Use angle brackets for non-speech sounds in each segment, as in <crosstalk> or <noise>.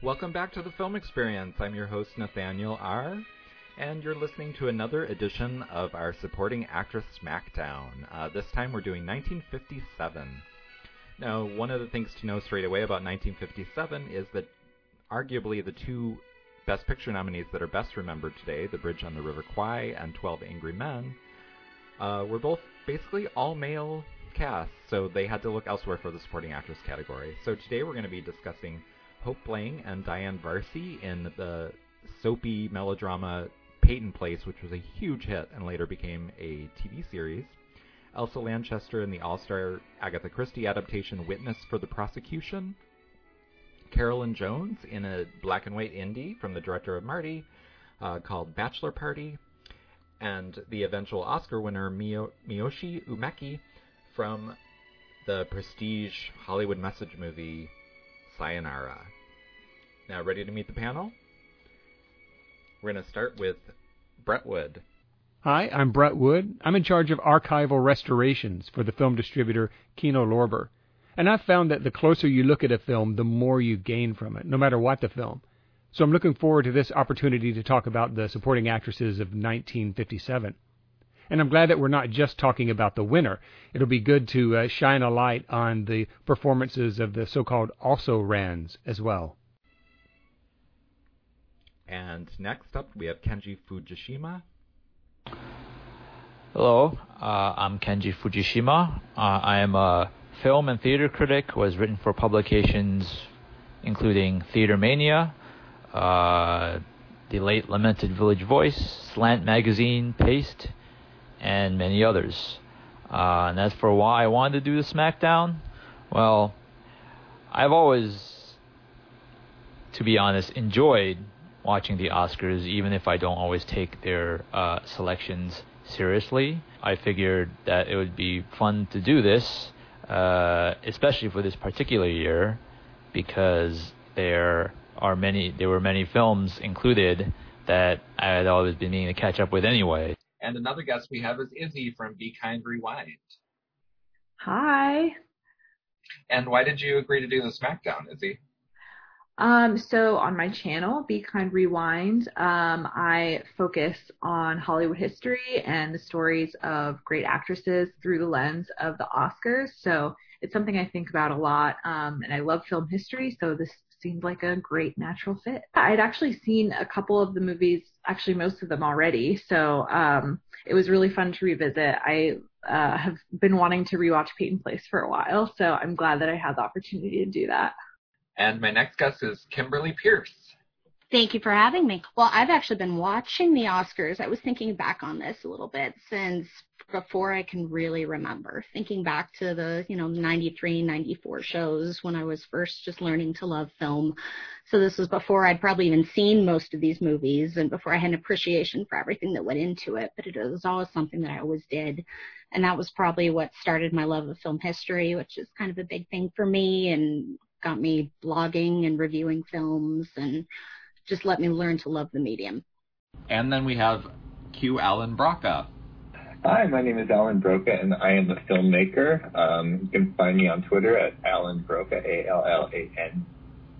Welcome back to the Film Experience. I'm your host, Nathaniel R., and you're listening to another edition of our Supporting Actress Smackdown. Uh, this time we're doing 1957. Now, one of the things to know straight away about 1957 is that arguably the two Best Picture nominees that are best remembered today, The Bridge on the River Kwai and 12 Angry Men, uh, were both basically all male casts, so they had to look elsewhere for the supporting actress category. So today we're going to be discussing Hope Lange and Diane Varsi in the soapy melodrama Peyton Place, which was a huge hit and later became a TV series. Elsa Lanchester in the all-star Agatha Christie adaptation Witness for the Prosecution. Carolyn Jones in a black and white indie from the director of Marty uh, called Bachelor Party. And the eventual Oscar winner Miyo- Miyoshi Umeki from the prestige Hollywood message movie Sayonara. Now, ready to meet the panel? We're going to start with Brett Wood. Hi, I'm Brett Wood. I'm in charge of archival restorations for the film distributor Kino Lorber. And I've found that the closer you look at a film, the more you gain from it, no matter what the film. So I'm looking forward to this opportunity to talk about the supporting actresses of 1957. And I'm glad that we're not just talking about the winner. It'll be good to uh, shine a light on the performances of the so-called also rans as well. And next up, we have Kenji Fujishima. Hello, uh, I'm Kenji Fujishima. Uh, I am a film and theater critic who has written for publications including Theater Mania, uh, the late lamented Village Voice, Slant Magazine, Paste, and many others. Uh, and as for why I wanted to do the SmackDown, well, I've always, to be honest, enjoyed watching the Oscars, even if I don't always take their uh, selections seriously. I figured that it would be fun to do this, uh, especially for this particular year, because there are many, there were many films included that I had always been meaning to catch up with anyway. And another guest we have is Izzy from Be Kind Rewind. Hi. And why did you agree to do the SmackDown, Izzy? Um, so on my channel, Be Kind Rewind, um, I focus on Hollywood history and the stories of great actresses through the lens of the Oscars. So it's something I think about a lot, um, and I love film history. So this seemed like a great natural fit. I'd actually seen a couple of the movies, actually most of them already. So um, it was really fun to revisit. I uh, have been wanting to rewatch Peyton Place for a while, so I'm glad that I had the opportunity to do that. And my next guest is Kimberly Pierce. Thank you for having me. Well, I've actually been watching the Oscars. I was thinking back on this a little bit since before I can really remember. Thinking back to the, you know, 93, 94 shows when I was first just learning to love film. So this was before I'd probably even seen most of these movies and before I had an appreciation for everything that went into it. But it was always something that I always did. And that was probably what started my love of film history, which is kind of a big thing for me and got me blogging and reviewing films and just let me learn to love the medium. And then we have Q Allan Brocka. Hi, my name is Allan Brocka, and I am a filmmaker. Um, you can find me on Twitter at Allan Brocka, A-L-L-A-N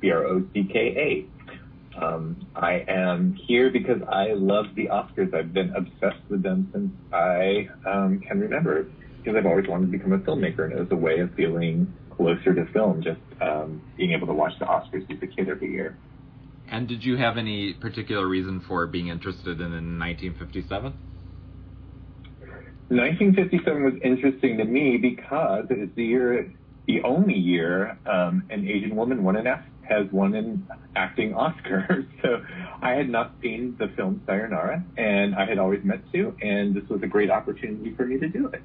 B-R-O-C-K-A. Um, I am here because I love the Oscars. I've been obsessed with them since I um, can remember because I've always wanted to become a filmmaker, and it was a way of feeling closer to film, just um, being able to watch the Oscars as a kid every year. And did you have any particular reason for being interested in 1957? 1957 was interesting to me because it is the year, the only year um, an Asian woman won an F, has won an acting Oscar. <laughs> So I had not seen the film Sayonara, and I had always meant to, and this was a great opportunity for me to do it.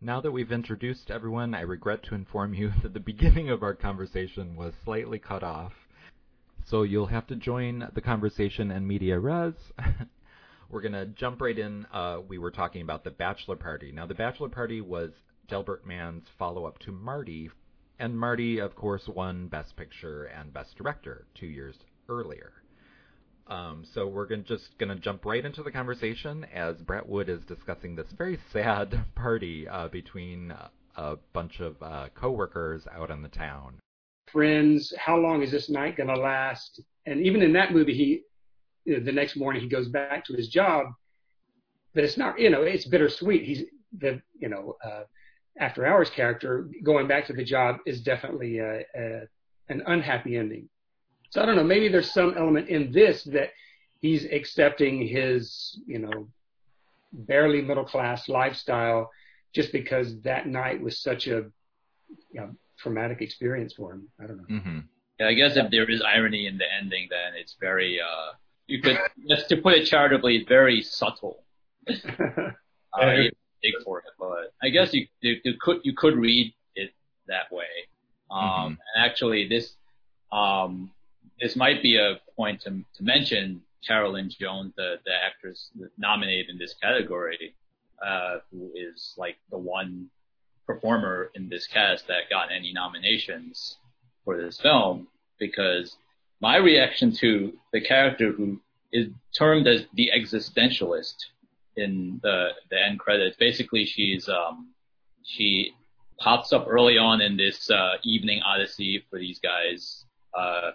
Now that we've introduced everyone, I regret to inform you <laughs> that the beginning of our conversation was slightly cut off. So you'll have to join the conversation in media res. <laughs> We're going to jump right in. Uh, we were talking about The Bachelor Party. Now, The Bachelor Party was Delbert Mann's follow up to Marty. And Marty, of course, won Best Picture and Best Director two years earlier. Um, so we're gonna, just going to jump right into the conversation as Brett Wood is discussing this very sad <laughs> party uh, between a bunch of uh, coworkers out in the town. friends. How long is this night going to last? And even in that movie, he you know, the next morning he goes back to his job, but it's not you know it's bittersweet. He's the you know uh, after hours character going back to the job is definitely a, a, an unhappy ending. So I don't know. Maybe there's some element in this that he's accepting his you know barely middle class lifestyle just because that night was such a you know, traumatic experience for him. I don't know. Mm-hmm. I guess if there is irony in the ending, then it's very, uh, you could, just to put it charitably, very subtle. <laughs> you dig for it, but I guess you, you, you could you could read it that way. Um, Mhm. And actually, this um, this might be a point to, to mention. Carolyn Jones, the the actress nominated in this category, uh, who is like the one performer in this cast that got any nominations for this film because my reaction to the character who is termed as the existentialist in the the end credits. Basically she's um she pops up early on in this uh evening odyssey for these guys. Uh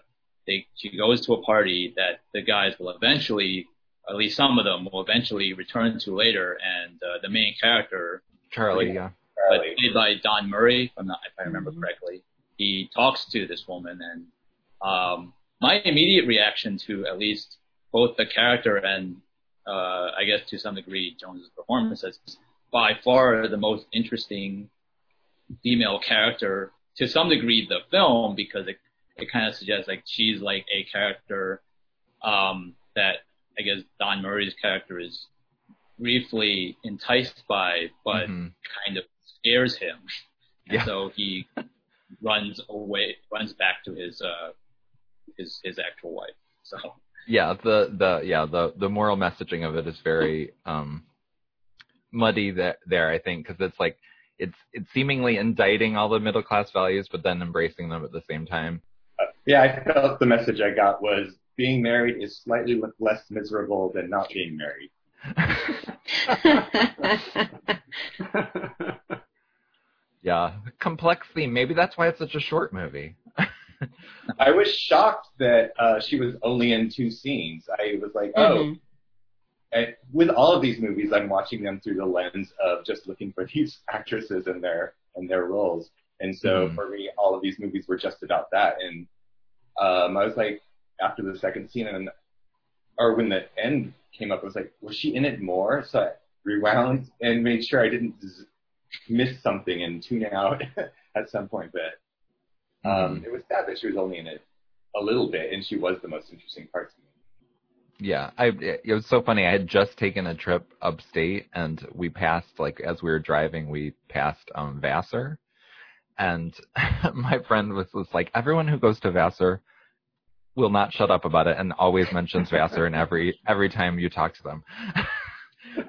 they she goes to a party that the guys will eventually at least some of them will eventually return to later. And uh, the main character Charlie, yeah. but played by Don Murray, if, I'm not, if I remember correctly. He talks to this woman, and um, my immediate reaction to at least both the character and uh, I guess to some degree Jones's performance is by far the most interesting female character to some degree the film because it it kind of suggests like she's like a character um, that I guess Don Murray's character is briefly enticed by, but Mhm. kind of scares him. And Yeah. so he <laughs> runs away, runs back to his uh his his actual wife. So yeah the the yeah the the moral messaging of it is very um muddy that there i think because it's like it's it's seemingly indicting all the middle class values but then embracing them at the same time Yeah, I felt the message I got was being married is slightly less miserable than not being married. <laughs> yeah complex theme maybe that's why it's such a short movie <laughs> <laughs> I was shocked that uh, she was only in two scenes. I was like, oh. Mhm. And with all of these movies, I'm watching them through the lens of just looking for <laughs> these actresses and their and their roles. And so Mhm. for me, all of these movies were just about that. And um, I was like, after the second scene, and or when the end came up, I was like, was she in it more? So I rewound and made sure I didn't z- miss something and tune out <laughs> at some point. But um, it was sad that she was only in it a little bit, and she was the most interesting part to me. Yeah, I it was so funny. I had just taken a trip upstate, and we passed like as we were driving, we passed um Vassar, and <laughs> my friend was, was like, everyone who goes to Vassar will not shut up about it, and always mentions Vassar in every every time you talk to them. <laughs>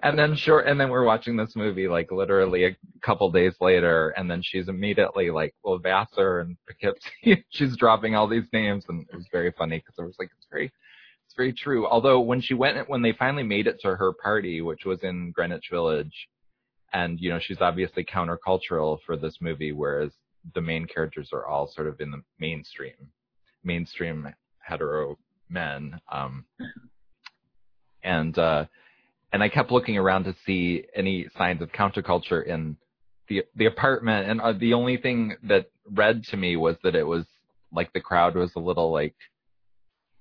and then sure, and then we're watching this movie like literally a couple days later, and then she's immediately like, well, Vassar and Poughkeepsie. <laughs> she's dropping all these names, and it was very funny because I was like, it's very it's very true. Although when she went, when they finally made it to her party, which was in Greenwich Village, and you know she's obviously countercultural for this movie, whereas the main characters are all sort of in the mainstream, mainstream hetero men. Um, and uh, and I kept looking around to see any signs of counterculture in the the apartment, and uh, the only thing that read to me was that it was like the crowd was a little like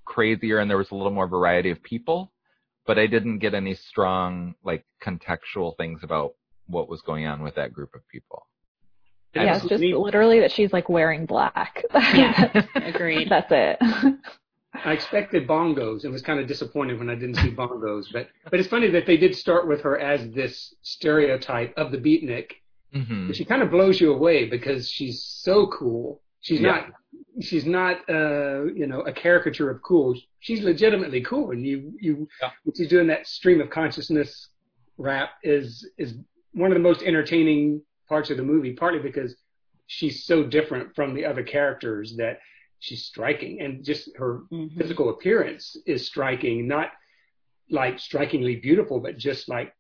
crazier and there was a little more variety of people, but I didn't get any strong like contextual things about what was going on with that group of people. yeah, it's just literally that she's like wearing black. Yeah, <laughs> agreed. That's it. <laughs> I expected bongos and was kind of disappointed when I didn't see bongos. But but it's funny that they did start with her as this stereotype of the beatnik. Mm-hmm. But she kind of blows you away because she's so cool. She's Yeah. not she's not uh you know a caricature of cool. She's legitimately cool, and you you Yeah. she's doing that stream of consciousness rap is is one of the most entertaining parts of the movie. Partly because she's so different from the other characters that she's striking, and just her Mhm. physical appearance is striking, not like strikingly beautiful, but just like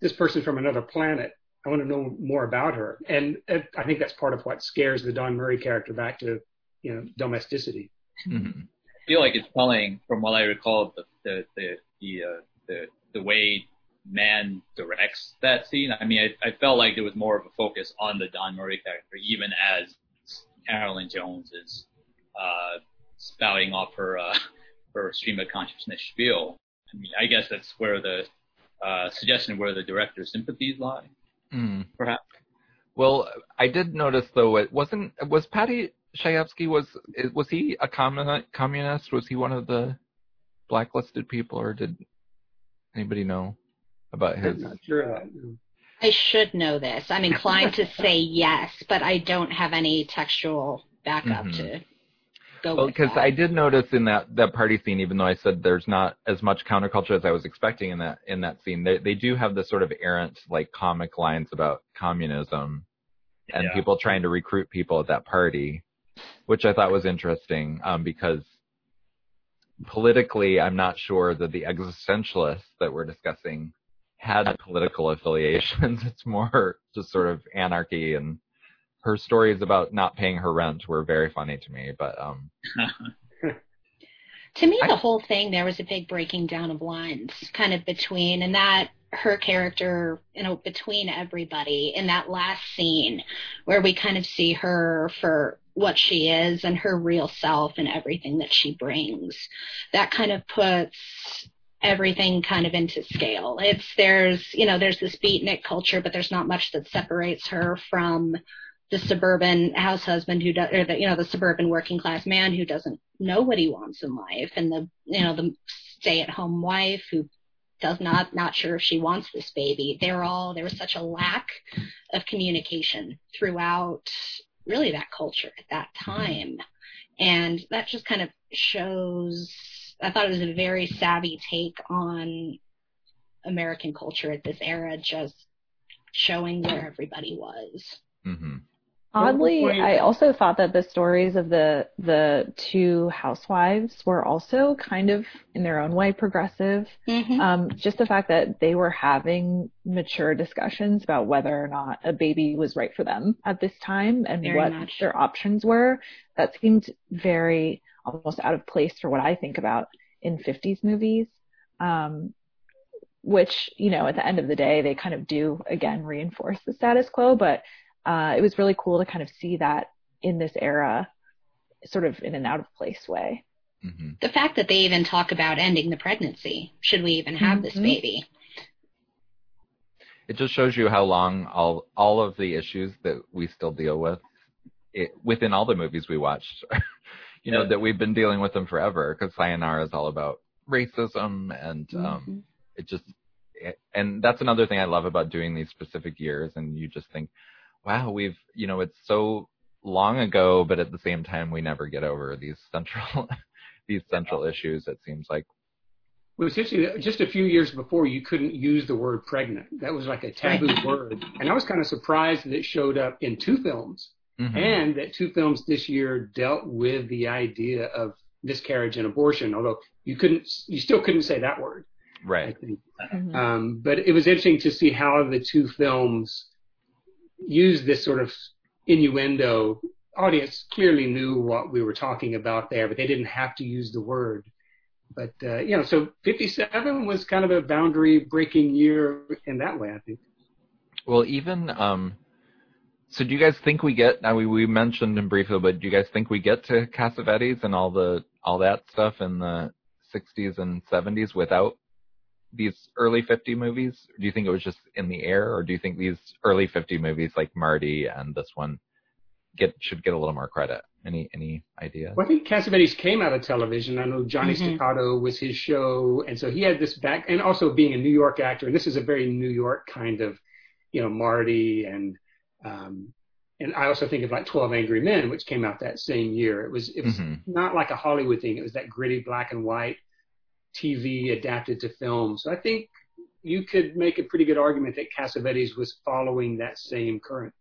this person from another planet. I want to know more about her, and uh, I think that's part of what scares the Don Murray character back to you know domesticity. Mm-hmm. I feel like it's telling from what I recall the the the the uh, the, the way Mann directs that scene. I mean, I, I felt like there was more of a focus on the Don Murray character, even as Carolyn Jones is uh, spouting off her uh, her stream of consciousness spiel. I mean, I guess that's where the uh, suggestion where the director's sympathies lie, Mm. perhaps. Well, I did notice though it wasn't was Paddy Chayefsky was was he a communist? Was he one of the blacklisted people, or did anybody know about his? I'm not sure of that. I should know this. I'm inclined to say <laughs> yes, but I don't have any textual backup Mhm. to go Well, with because. I did notice in that that party scene, even though I said there's not as much counterculture as I was expecting in that in that scene, they they do have this sort of errant like comic lines about communism and Yeah. people trying to recruit people at that party, which I thought was interesting um, because politically, I'm not sure that the existentialists that we're discussing had political affiliations. <laughs> It's more just sort of anarchy and her stories about not paying her rent were very funny to me, but um <laughs> to me, I- the whole thing there was a big breaking down of lines, kind of between, and that her character, you know, between everybody in that last scene where we kind of see her for what she is and her real self and everything that she brings. That kind of puts everything kind of into scale. It's there's, you know, there's this beatnik culture, but there's not much that separates her from the suburban house husband who does, or the, you know, the suburban working class man who doesn't know what he wants in life and the, you know, the stay at home wife who does not, not sure if she wants this baby. They're all, there was such a lack of communication throughout really that culture at that time. And that just kind of shows, I thought it was a very savvy take on American culture at this era, just showing where everybody was. hmm Oddly, I also thought that the stories of the the two housewives were also kind of in their own way progressive. Mm-hmm. Um, just the fact that they were having mature discussions about whether or not a baby was right for them at this time and Very what much. their options were. That seemed very almost out of place for what I think about in 50s movies. Um, which, you know, at the end of the day, they kind of do again reinforce the status quo, but uh, it was really cool to kind of see that in this era, sort of in an out of place way. hmm the fact that they even talk about ending the pregnancy, should we even have this Mhm. baby? It just shows you how long all all of the issues that we still deal with it, within all the movies we watched, <laughs> you know, that we've been dealing with them forever. Because Sayonara is all about racism, and um, Mhm. it just it, and that's another thing I love about doing these specific years. And you just think, wow, we've you know, it's so long ago, but at the same time, we never get over these central <laughs> these central issues. It seems like. Well, it's interesting. Just a few years before, you couldn't use the word pregnant. That was like a taboo <laughs> word. And I was kind of surprised that it showed up in two films, Mhm. and that two films this year dealt with the idea of miscarriage and abortion. Although you couldn't, you still couldn't say that word. I right. think. Mhm. Um, but it was interesting to see how the two films used this sort of innuendo. Audience clearly knew what we were talking about there, but they didn't have to use the word. But uh, you know, so 57 was kind of a boundary breaking year in that way, I think. Well, even um, so, do you guys think we get? Now we we mentioned him briefly, but do you guys think we get to Cassavetes and all the all that stuff in the 60s and 70s without these early 50 movies? Do you think it was just in the air, or do you think these early 50 movies like Marty and this one get should get a little more credit? Any any idea? Well, I think Cassavetes came out of television. I know Johnny Mhm. Staccato was his show, and so he had this back, and also being a New York actor. And this is a very New York kind of, you know, Marty and, um, and I also think of like Twelve Angry Men, which came out that same year. It was it was Mhm. not like a Hollywood thing. It was that gritty black and white TV adapted to film. So I think you could make a pretty good argument that Cassavetes was following that same current.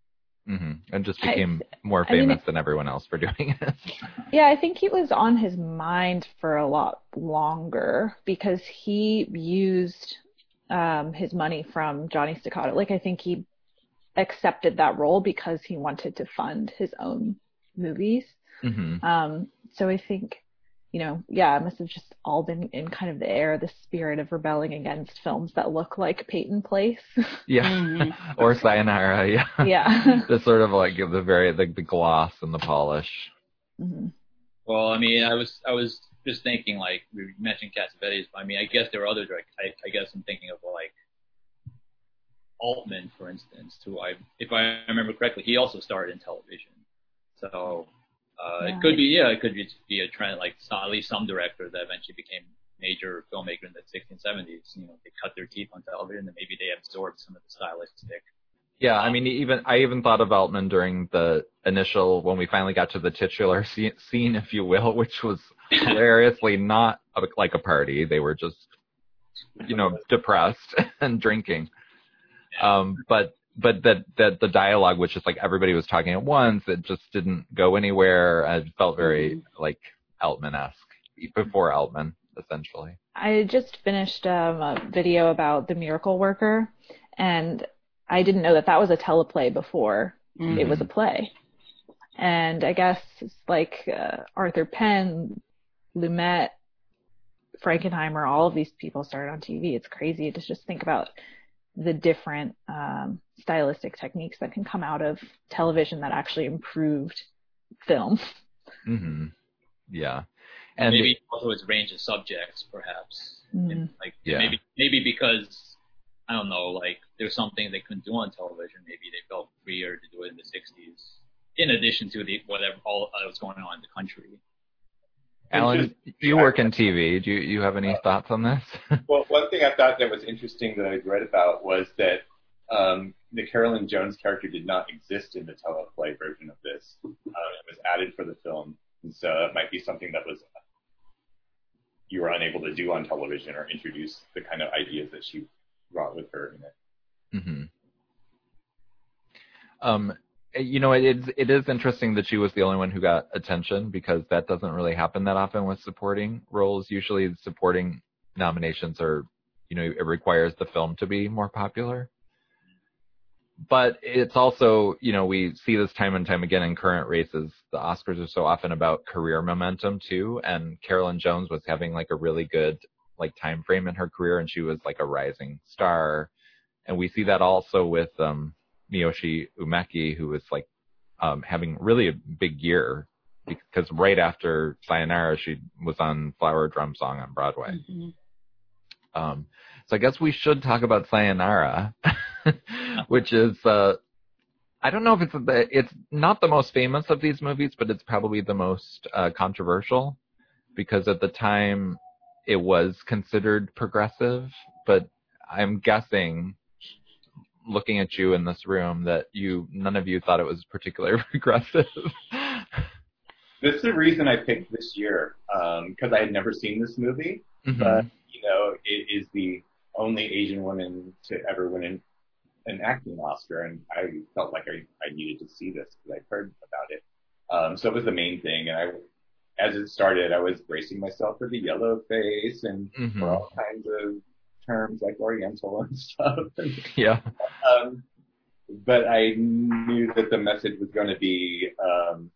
hmm And just I- became more I mean, famous than everyone else for doing it. <laughs> Yeah, I think he was on his mind for a lot longer because he used um, his money from Johnny Staccato. Like, I think he accepted that role because he wanted to fund his own movies. Mm-hmm. Um, so I think, you know, yeah, it must have just all been in kind of the air, the spirit of rebelling against films that look like Peyton Place. <laughs> Yeah. Mhm. <laughs> or Sayonara, yeah. yeah. <laughs> the sort of like the very the, the gloss and the polish. hmm Well, I mean, I was I was just thinking like we mentioned Cassavetes, but I mean, I guess there are other directors. I, I guess I'm thinking of like Altman, for instance, who I, if I remember correctly, he also starred in television. So uh, Yeah. it could be, yeah, it could be, be a trend. Like so- at least some directors that eventually became major filmmaker in the 60s and 70s. You know, they cut their teeth on television, and maybe they absorbed some of the stylistic. Yeah, I mean, even I even thought of Altman during the initial when we finally got to the titular <laughs> scene, scene if you will, which was hilariously <laughs> not a, like a party. They were just, you know, depressed <laughs> and drinking. Um, but but that that the dialogue was just like everybody was talking at once. It just didn't go anywhere. It felt very like Altman-esque before Altman, essentially. I just finished um, a video about the Miracle Worker, and I didn't know that that was a teleplay before Mm. it was a play. And I guess like uh, Arthur Penn, Lumet, Frankenheimer, all of these people started on TV. It's crazy to just think about the different um, stylistic techniques that can come out of television that actually improved film. hmm Yeah, And and maybe also its range of subjects, perhaps. Mm. And, like Yeah. maybe maybe because I don't know, like there's something they couldn't do on television. Maybe they felt freer to do it in the 60s. In addition to the whatever all that was going on in the country. Allan, you work in TV. Do you, you have any thoughts on this? <laughs> Well, one thing I thought that was interesting that I read about was that um, the Carolyn Jones character did not exist in the teleplay version of this. Uh, it was added for the film, and so it might be something that was you were unable to do on television or introduce the kind of ideas that she brought with her in it. hmm Um, you know, it is it is interesting that she was the only one who got attention because that doesn't really happen that often with supporting roles. Usually, supporting nominations are, you know, it requires the film to be more popular. But it's also, you know, we see this time and time again in current races. The Oscars are so often about career momentum too, and Carolyn Jones was having like a really good like time frame in her career, and she was like a rising star. And we see that also with um, Miyoshi Umeki, who was like um, having really a big year because right after Sayonara, she was on Flower Drum Song on Broadway. Mhm. Um, so I guess we should talk about Sayonara, <laughs> which is uh, I don't know if it's the it's not the most famous of these movies, but it's probably the most uh, controversial because at the time it was considered progressive, but I'm guessing looking at you in this room that you none of you thought it was particularly <laughs> progressive. This is the reason I picked this year because I had never seen this movie. Mhm. but you know, it is the only Asian woman to ever win an, an acting Oscar, and I felt like I, I needed to see this because I'd heard about it. Um, so it was the main thing, and I, as it started, I was bracing myself for the yellow face and Mhm. for all kinds of terms like Oriental and <laughs> stuff. yeah. um, but I knew that the message was going to be um,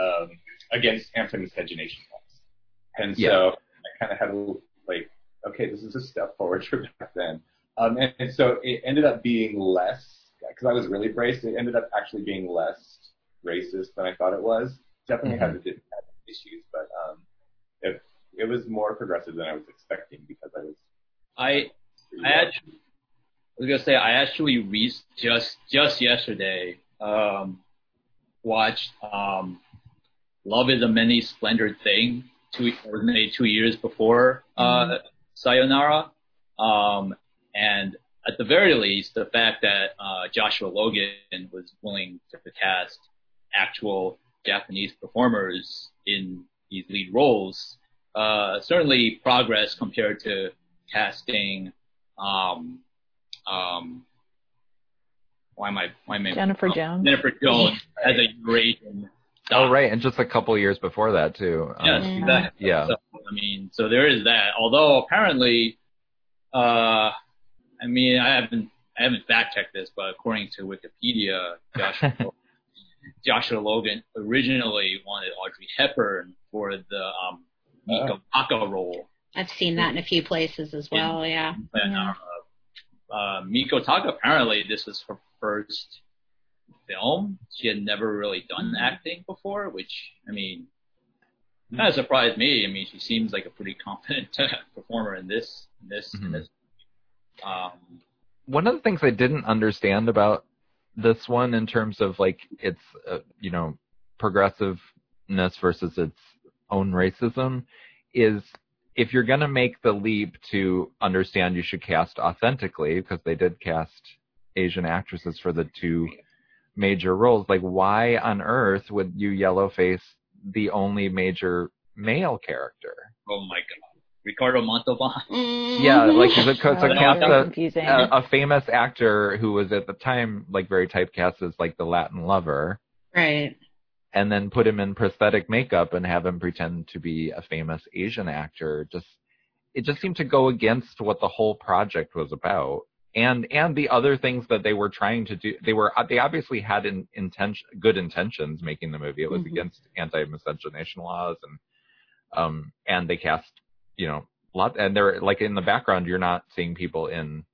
um, against anti-miscegenation laws, and so Yeah. I kind of had a like, okay, this is a step forward for back then, um, and, and so it ended up being less because I was really braced. It ended up actually being less racist than I thought it was. Definitely had Mhm. its had issues, but um, it it was more progressive than I was expecting because I was. I I actually, I was gonna say I actually re- just just yesterday um, watched um, Love Is a Many Splendored Thing. Two or maybe two years before uh, Sayonara, um, and at the very least, the fact that uh, Joshua Logan was willing to cast actual Japanese performers in these lead roles uh, certainly progress compared to casting um, um, why am I why am I Jennifer oh, Jones. Jennifer Jones as a Eurasian. Oh right, and just a couple years before that too. Um, Yes, Yeah. exactly. Yeah. So, I mean, so there is that. Although apparently, uh, I mean, I haven't I haven't fact checked this, but according to Wikipedia, Joshua <laughs> Joshua Logan originally wanted Audrey Hepburn for the um, Miiko Taka role. I've seen that in a few places as well. Yeah. And, yeah. uh, uh, Miiko Taka apparently this was her first film. She had never really done acting before, which I mean, kind of surprised me. I mean, she seems like a pretty competent <laughs> performer in this. In this. In Mhm. this. Um, one of the things I didn't understand about this one in terms of like its uh, you know progressiveness versus its own racism is if you're going to make the leap to understand you should cast authentically because they did cast Asian actresses for the two major roles like why on earth would you yellow face the only major male character? Oh my god, Ricardo Montalban. yeah like <laughs> the, so Oh, cast a, a, a famous actor who was at the time like very typecast as like the Latin lover, Right. And then put him in prosthetic makeup and have him pretend to be a famous Asian actor. Just it just seemed to go against what the whole project was about, and and the other things that they were trying to do. They were they obviously had in, intention good intentions making the movie. It was Mhm. against anti-miscegenation laws and um and they cast you know lot and they're like in the background you're not seeing people in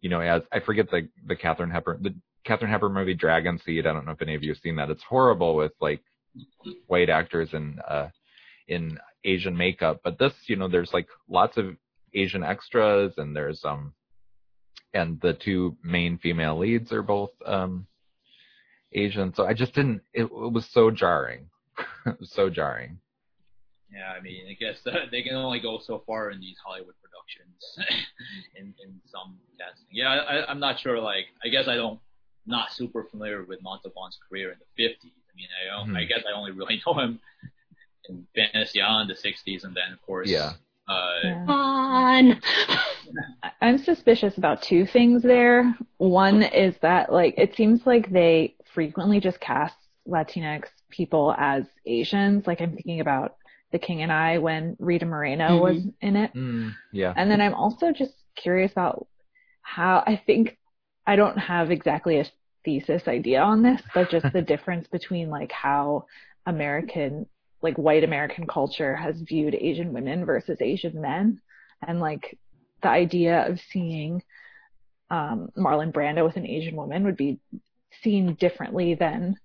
you know as I forget the the Katharine Hepburn the Katharine Hepburn movie Dragon Seed. I don't know if any of you have seen that. It's horrible with like white actors in uh in Asian makeup, but this you know there's like lots of Asian extras and there's um and the two main female leads are both um Asian. So I just didn't it, it was so jarring. it was <laughs> so jarring. Yeah, I mean, I guess uh, <laughs> they can only go so far in these Hollywood productions, <laughs> in in some casting. Yeah, I, I'm not sure. Like, I guess I don't, not super familiar with Montalban's career in the 50s. I mean, I don't, I guess I only really <laughs> know him in Fantasy Island, the 60s, and then of course, Yeah. uh, Yeah. Fun. I'm suspicious about two things there. One is that like it seems like they frequently just cast Latinx people as Asians. Like I'm thinking about The King and I when Rita Moreno Mhm. was in it. Mm, yeah. And then I'm also just curious about how I think I don't have exactly a thesis idea on this, but just the <laughs> difference between like how American, like white American culture has viewed Asian women versus Asian men. And like the idea of seeing um, Marlon Brando with an Asian woman would be seen differently than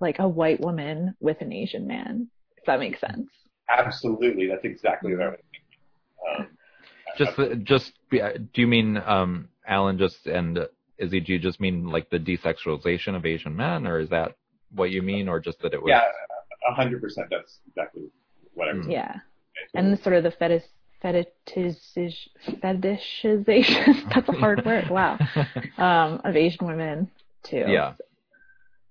like a white woman with an Asian man, if that makes sense. Absolutely, that's exactly what I would think. Um, just the, just do you mean um Allan just and uh, Izzy do you just mean like the desexualization of Asian men or is that what you mean or just that it was yeah, a hundred percent. That's exactly what I was. Mm. Yeah. And the sort of the fetish, fetish, fetishization, <laughs> that's a hard word, wow, <laughs> um, of Asian women too. yeah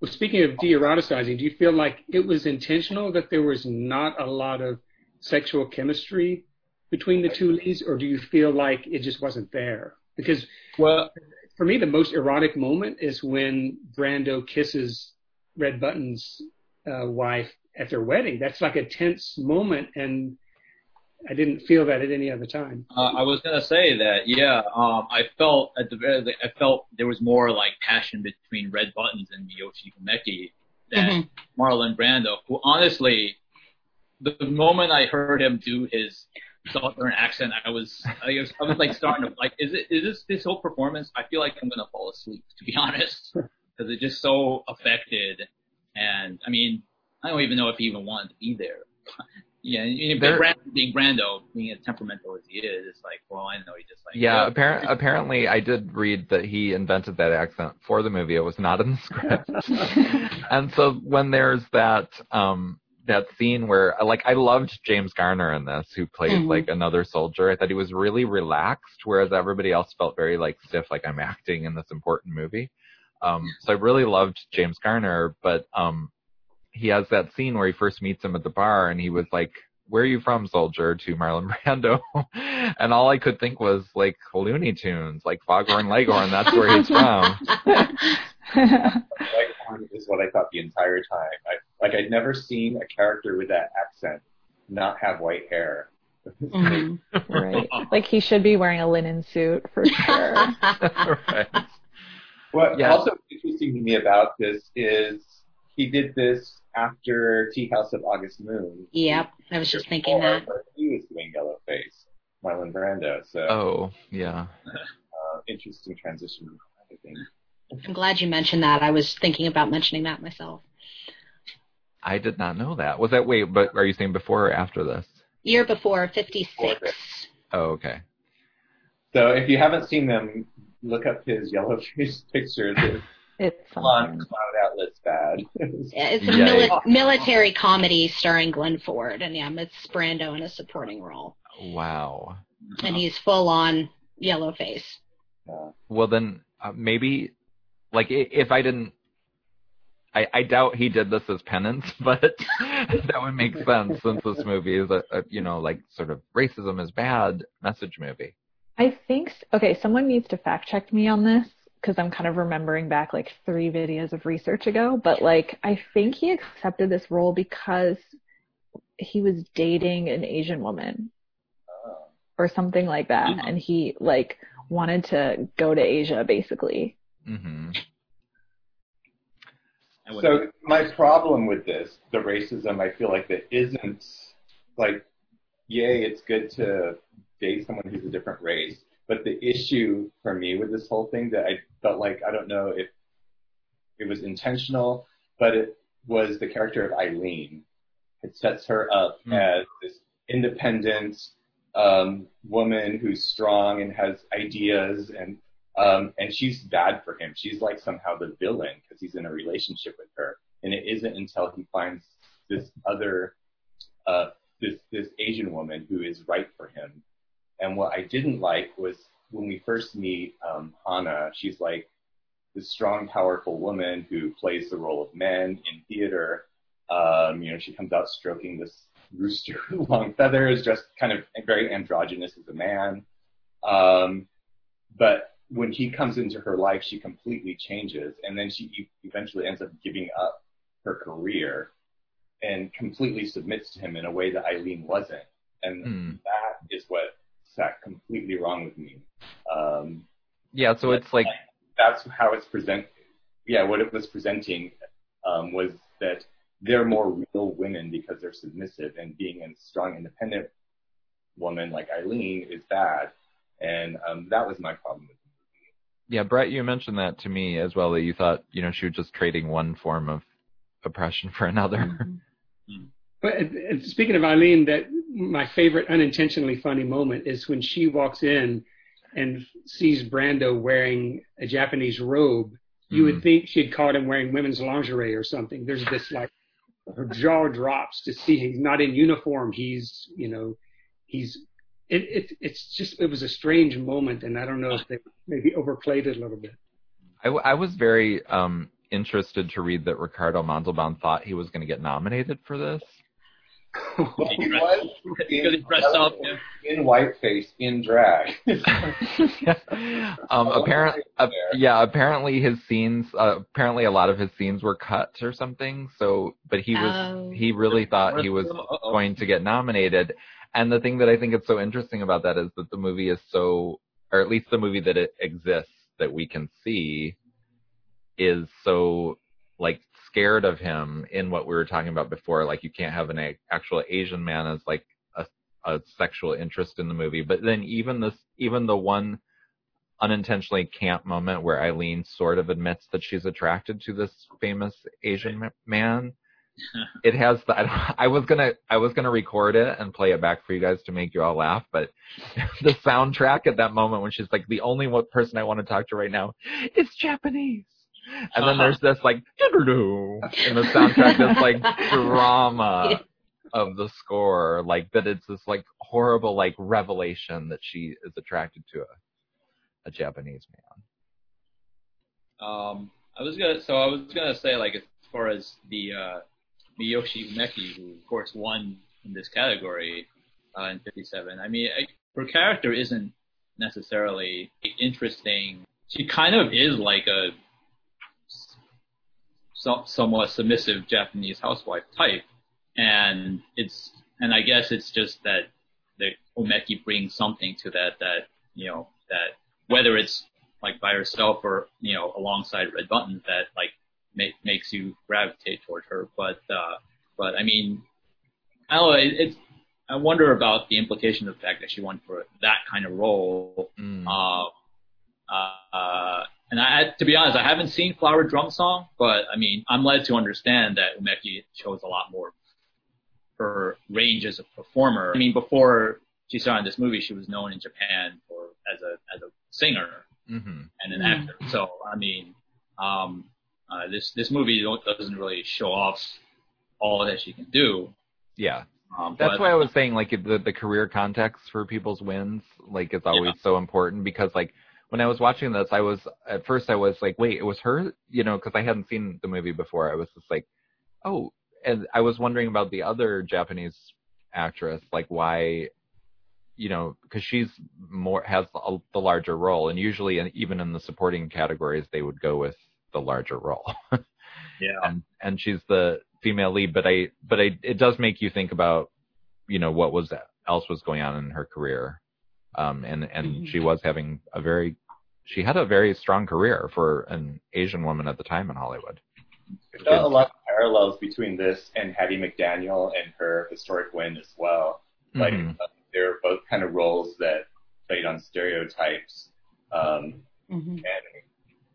Well, speaking of de-eroticizing, do you feel like it was intentional that there was not a lot of sexual chemistry between the two leads, or do you feel like it just wasn't there? Because well, for me, the most erotic moment is when Brando kisses Red Buttons' uh, wife at their wedding. That's like a tense moment, and I didn't feel that at any other time. Uh, I was gonna say that, yeah. Um, I felt at the very, I felt there was more like passion between Red Buttons and Miyoshi Umeki than Mhm. Marlon Brando, who honestly, the moment I heard him do his southern accent, I was, I was, I was like starting to like, is it, is this this whole performance? I feel like I'm gonna fall asleep, to be <laughs> honest, because it's just so affected. And I mean, I don't even know if he even wanted to be there. Yeah, you know, Brando, being Brando, being as temperamental as he is, it's like, well, I know he just like yeah apparent, <laughs> apparently I did read that he invented that accent for the movie. It was not in the script. <laughs> And so when there's that um that scene where like I loved James Garner in this who played Mhm. like another soldier. I thought he was really relaxed whereas everybody else felt very like stiff like I'm acting in this important movie. Um so I really loved James Garner but um he has that scene where he first meets him at the bar and he was like where are you from soldier to Marlon <laughs> Brando and all I could think was like Looney Tunes like Foghorn Leghorn that's where he's from Leghorn is what I thought the entire time. I, like I'd never seen a character with that accent not have white hair. Mhm. <laughs> right. Like he should be wearing a linen suit for <laughs> sure. right What Yeah. also interesting to me about this is he did this after Tea House of August Moon. Yep, I was just thinking that. He was doing yellow face, Marlon Brando. So Oh, yeah. uh, interesting transition. I think. I'm glad you mentioned that. I was thinking about mentioning that myself. I did not know that. Was that wait? But are you saying before or after this? Year before, 56. Oh, okay. So if you haven't seen them, look up his yellow <laughs> face pictures. It's It's on. Cloud Atlas bad. <laughs> Yeah, It's a mili- military comedy starring Glenn Ford, and yeah, it's Brando in a supporting role, Wow. and he's full on yellow face. Uh, Well, then uh, maybe, like, if I didn't, I, I doubt he did this as penance, <laughs> but <laughs> that would make sense since this movie is a, a, you know, like sort of racism is bad message movie. I think okay. Someone needs to fact check me on this because I'm kind of remembering back like three videos of research ago. But like, I think he accepted this role because he was dating an Asian woman oh. or something like that, Mhm. and he like wanted to go to Asia basically. hmm So my problem with this, the racism, I feel like that isn't like, yay, it's good to date someone who's a different race. But the issue for me with this whole thing that I felt like I don't know if it was intentional, but it was the character of Eileen. It sets her up Hmm. as this independent um, woman who's strong and has ideas and um, and she's bad for him. She's like somehow the villain because he's in a relationship with her. And it isn't until he finds this other, uh, this, this Asian woman who is right for him. And what I didn't like was when we first meet, um, Hana, she's like this strong, powerful woman who plays the role of men in theater. Um, you know, she comes out stroking this rooster <laughs> with long feathers, dressed kind of very androgynous as a man. Um, but when he comes into her life, she completely changes, and then she eventually ends up giving up her career and completely submits to him in a way that Eileen wasn't, and Hmm. that is what sat completely wrong with me. Um, Yeah, so it's like, that's how it's present. Yeah, what it was presenting um, was that they're more real women because they're submissive, and being a strong, independent woman like Eileen is bad, and um, that was my problem with the movie. yeah, Brett, you mentioned that to me as well that you thought, you know, she was just trading one form of oppression for another. But uh, uh, speaking of Eileen, that my favorite unintentionally funny moment is when she walks in and sees Brando wearing a Japanese robe. You Mm. would think she had caught him wearing women's lingerie or something. There's this like her jaw drops to see he's not in uniform. He's you know he's it, it it's just it was a strange moment, and I don't know if they maybe overplayed it a little bit. I, w- I was very um, interested to read that Ricardo Montalban thought he was going to get nominated for this. He was Because <laughs> he dressed up. Yeah. in whiteface in drag. <laughs> um, Oh, apparent, uh, yeah, apparently his scenes, uh, apparently a lot of his scenes were cut or something. So, but he was, Oh. he really thought he was Uh-oh. going to get nominated. And the thing that I think is so interesting about that is that the movie is so, or at least the movie that it exists that we can see is so like scared of him in what we were talking about before. Like you can't have an a- actual Asian man as like a, a sexual interest in the movie. But then even this, even the one unintentionally camp moment where Eileen sort of admits that she's attracted to this famous Asian ma- man. <laughs> It has the. I, don't- I was gonna. I was gonna record it and play it back for you guys to make you all laugh. But <laughs> the soundtrack at that moment when she's like, "The only one person I want to talk to right now is Japanese," and then there's this like, "Doo-doo-doo," and the soundtrack, this like drama <laughs> of the score, like that. It's this like horrible like revelation that she is attracted to a a Japanese man. Um, I was gonna, so I was gonna say, like, as far as the uh, Miyoshi Umeki, who of course won in this category uh, in '57. I mean, I, her character isn't necessarily interesting. She kind of is like a so, somewhat submissive Japanese housewife type, and it's and I guess it's just that the Umeki brings something to that that you know that whether it's like by herself or you know alongside Red Button that like make, makes you gravitate toward her. But uh, but I mean, I don't know. It, it's I wonder about the implication of the fact that she went for that kind of role. Mm. Uh, uh, and I, to be honest, I haven't seen Flower Drum Song, but I mean, I'm led to understand that Umeki shows a lot more her range as a performer. I mean, before she started in this movie, she was known in Japan for as a as a singer hmm and an Mm. actor. So I mean, um, uh, this this movie don't, doesn't really show off all that she can do. Yeah. Um, That's but, why I was saying like the the career context for people's wins like is always so important because like when I was watching this I was at first I was like wait it was her? You know because I hadn't seen the movie before. I was just like oh and I was wondering about the other Japanese actress like why you know because she's more has a, the larger role and usually and even in the supporting categories they would go with the larger role. <laughs> Yeah. and and she's the female lead but i but i it does make you think about you know what was else was going on in her career um and and Mhm. she was having a very she had a very strong career for an asian woman at the time in hollywood There's not a lot of parallels between this and Hattie McDaniel and her historic win as well. Like Mhm. uh, they're both kind of roles that played on stereotypes um, hmm and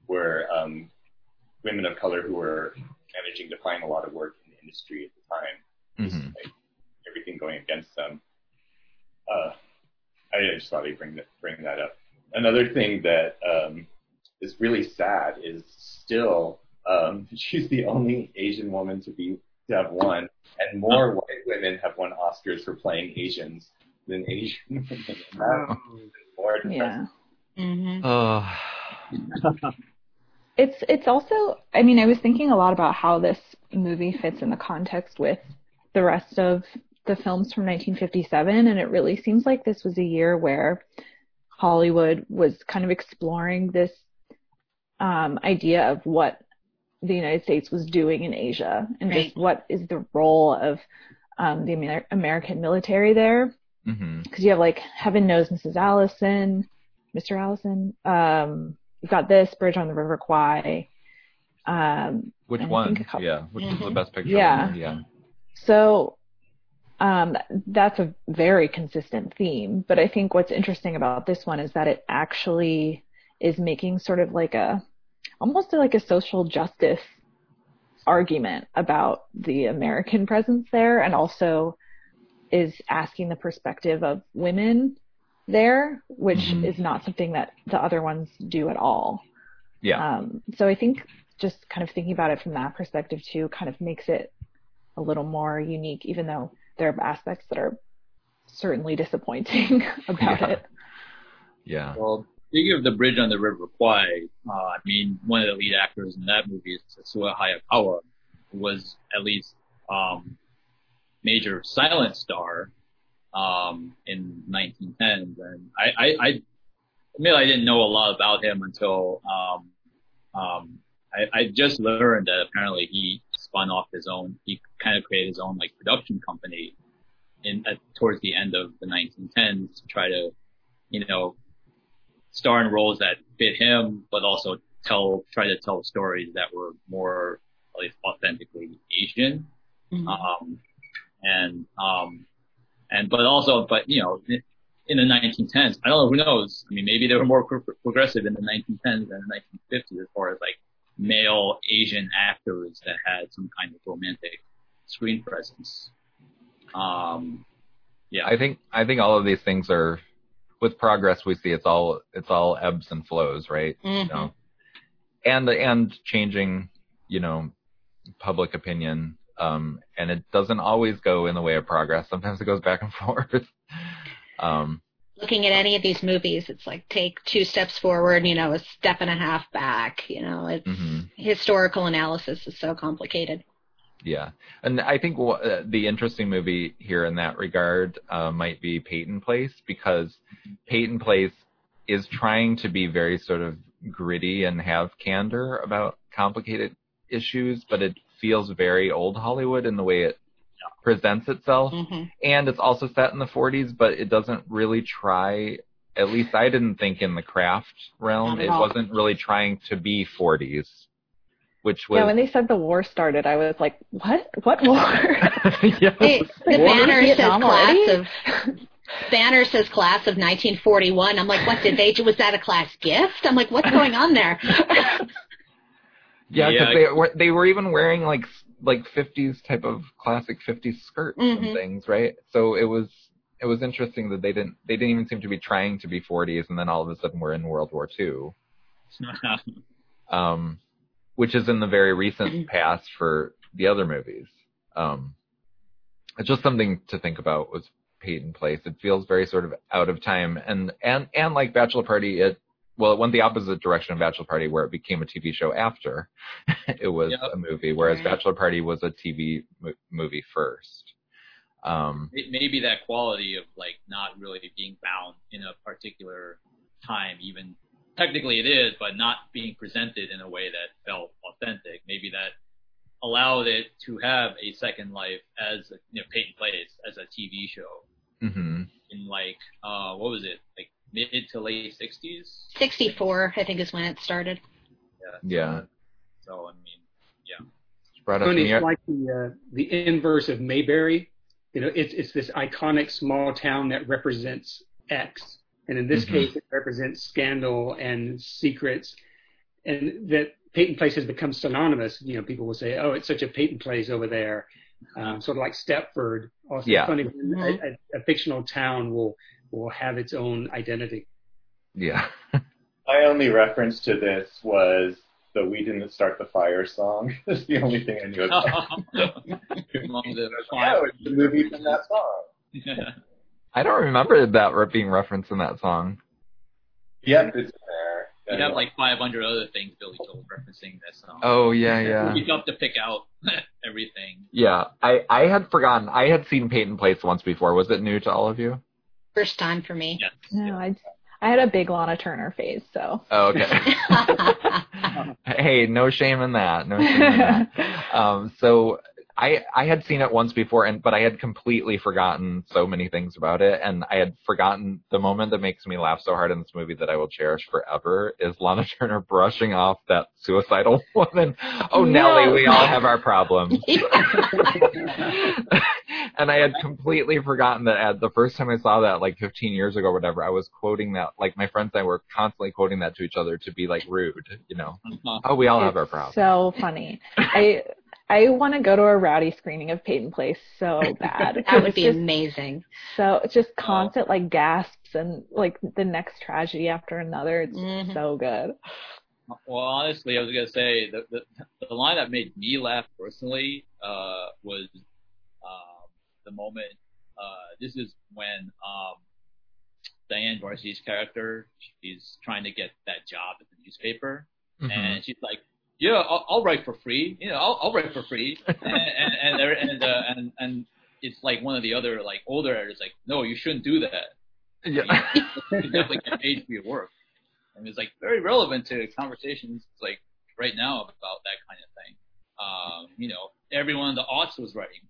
were um, women of color who were managing to find a lot of work in the industry at the time. Just Mhm. like everything going against them. Uh, I just thought I'd bring that bring that up. Another thing that um, is really sad is still um, <laughs> she's the only Asian woman to be to have won, and more white women have won Oscars for playing Asians than Asian <laughs> women. And that is more Yeah. hmm oh <laughs> It's it's also I mean I was thinking a lot about how this movie fits in the context with the rest of the films from 1957 and it really seems like this was a year where Hollywood was kind of exploring this um, idea of what the United States was doing in Asia and Right. just what is the role of um, the Amer- American military there because you have like Heaven Knows Mrs. Allison, Mr. Allison. Um, you've got this Bridge on the River Kwai. Um, which one couple- yeah which was the Mhm. best picture Yeah. yeah so um, that's a very consistent theme. But I think what's interesting about this one is that it actually is making sort of like a almost like a social justice argument about the American presence there and also is asking the perspective of women there, which Mhm. is not something that the other ones do at all. yeah Um, so I think just kind of thinking about it from that perspective too kind of makes it a little more unique, even though there are aspects that are certainly disappointing <laughs> about Yeah. it. yeah Well, speaking of the bridge on the River Kwai, uh, I mean, one of the lead actors in that movie is Tetsuya Hayakawa, who was at least um, major silent star um, in 1910s, and I, I, I admit I didn't know a lot about him until um, um, I, I just learned that apparently he spun off his own, he kind of created his own like production company in at, towards the end of the 1910s to try to, you know, star in roles that fit him, but also tell try to tell stories that were more at least authentically Asian. Mhm. Um, and um, and but also, but you know, in in the 1910s, I don't know, who knows? I mean, maybe they were more pro- progressive in the 1910s than the 1950s as far as like male Asian actors that had some kind of romantic screen presence. Um, yeah. I think I think all of these things are with progress we see it's all it's all ebbs and flows, right? Mhm. You know? And and changing, you know, public opinion. Um and it doesn't always go in the way of progress. Sometimes it goes back and <laughs> forth. Um Looking at any of these movies, it's like take two steps forward, you know, a step and a half back. You know, it's Mhm. historical analysis is so complicated. Yeah, and I think wh- uh, the interesting movie here in that regard uh, might be Peyton Place because Peyton Place is trying to be very sort of gritty and have candor about complicated issues, but it feels very old Hollywood in the way it presents itself, hmm and it's also set in the 40s, but it doesn't really try. At least I didn't think in the craft realm, it all. wasn't really trying to be 40s which was Yeah, when they said the war started, I was like, "What? What war?" <laughs> yeah. Hey, the War? banner says Vietnam class of <laughs> banner says class of 1941. I'm like, what did they? Was that a class gift? I'm like, what's going on there? <laughs> Yeah, because Yeah. they were they were even wearing like s- like 50s type of classic 50s skirts Mhm. and things, right? So it was it was interesting that they didn't they didn't even seem to be trying to be 40s, and then all of a sudden we're in World War II, <laughs> um, which is in the very recent <clears throat> past for the other movies. Um, it's just something to think about with Peyton Place. It feels very sort of out of time, and and and like Bachelor Party, it well, it went the opposite direction of Bachelor Party, where it became a TV show after <laughs> it was Yep. a movie, whereas Right. Bachelor Party was a TV mo- movie first. Um, maybe that quality of like not really being bound in a particular time, even technically it is, but not being presented in a way that felt authentic. Maybe that allowed it to have a second life as a, you know, Peyton Place as a TV show mhm. in like uh what was it like mid to late sixties? 64, I think, is when it started. Yeah. Yeah. So I mean, Brought up Tony, it's like the uh, the inverse of Mayberry. You know, it's it's this iconic small town that represents X, and in this Mhm. case, it represents scandal and secrets, and that Peyton Place has become synonymous. You know, people will say, "Oh, it's such a Peyton Place over there," um, sort of like Stepford. Also, Yeah. funny when a, a, a fictional town will will have its own identity. yeah. My only reference to this was the "We Didn't Start the Fire" song. <laughs> That's the only thing I knew about. <laughs> among the oh, it's the movie from that song. I don't remember that being referenced in that song. Yep, it's there. You have like 500 other things Billy Joel referencing this song. Oh yeah, yeah. <laughs> You have to pick out everything. Yeah, I, I had forgotten. I had seen Peyton Place once before. Was it new to all of you? First time for me. Yes. no, I I had a big Lana Turner phase, so. Oh, okay. <laughs> hey, no shame in that. No shame in that. <laughs> Um, so I I had seen it once before, and but I had completely forgotten so many things about it, and I had forgotten the moment that makes me laugh so hard in this movie that I will cherish forever is Lana Turner brushing off that suicidal <laughs> woman. Oh, No. Nellie, we all have our problems. And I had completely forgotten that at the first time I saw that, like 15 years ago or whatever, I was quoting that, like my friends and I were constantly quoting that to each other to be like rude, you know. Oh, we all have our It's problems. So funny. I I want to go to a rowdy screening of Peyton Place so bad. <laughs> that would be just amazing. so just constant like gasps and like the next tragedy after another. It's Mhm. so good. Well, honestly, I was gonna say the the, the line that made me laugh personally uh, was um, the moment. Uh, this is when um, Diane Varsi's character she's trying to get that job at the newspaper, Mhm. and she's like, "Yeah, I'll, I'll write for free. You know, I'll, I'll write for free." <laughs> and and and there- and, uh, and and it's like one of the other like older editors like, "No, you shouldn't do that. Yeah. You definitely get paid for your work." And it's like very relevant to conversations like right now about that kind of thing. Um, you know, everyone in the aughts was writing,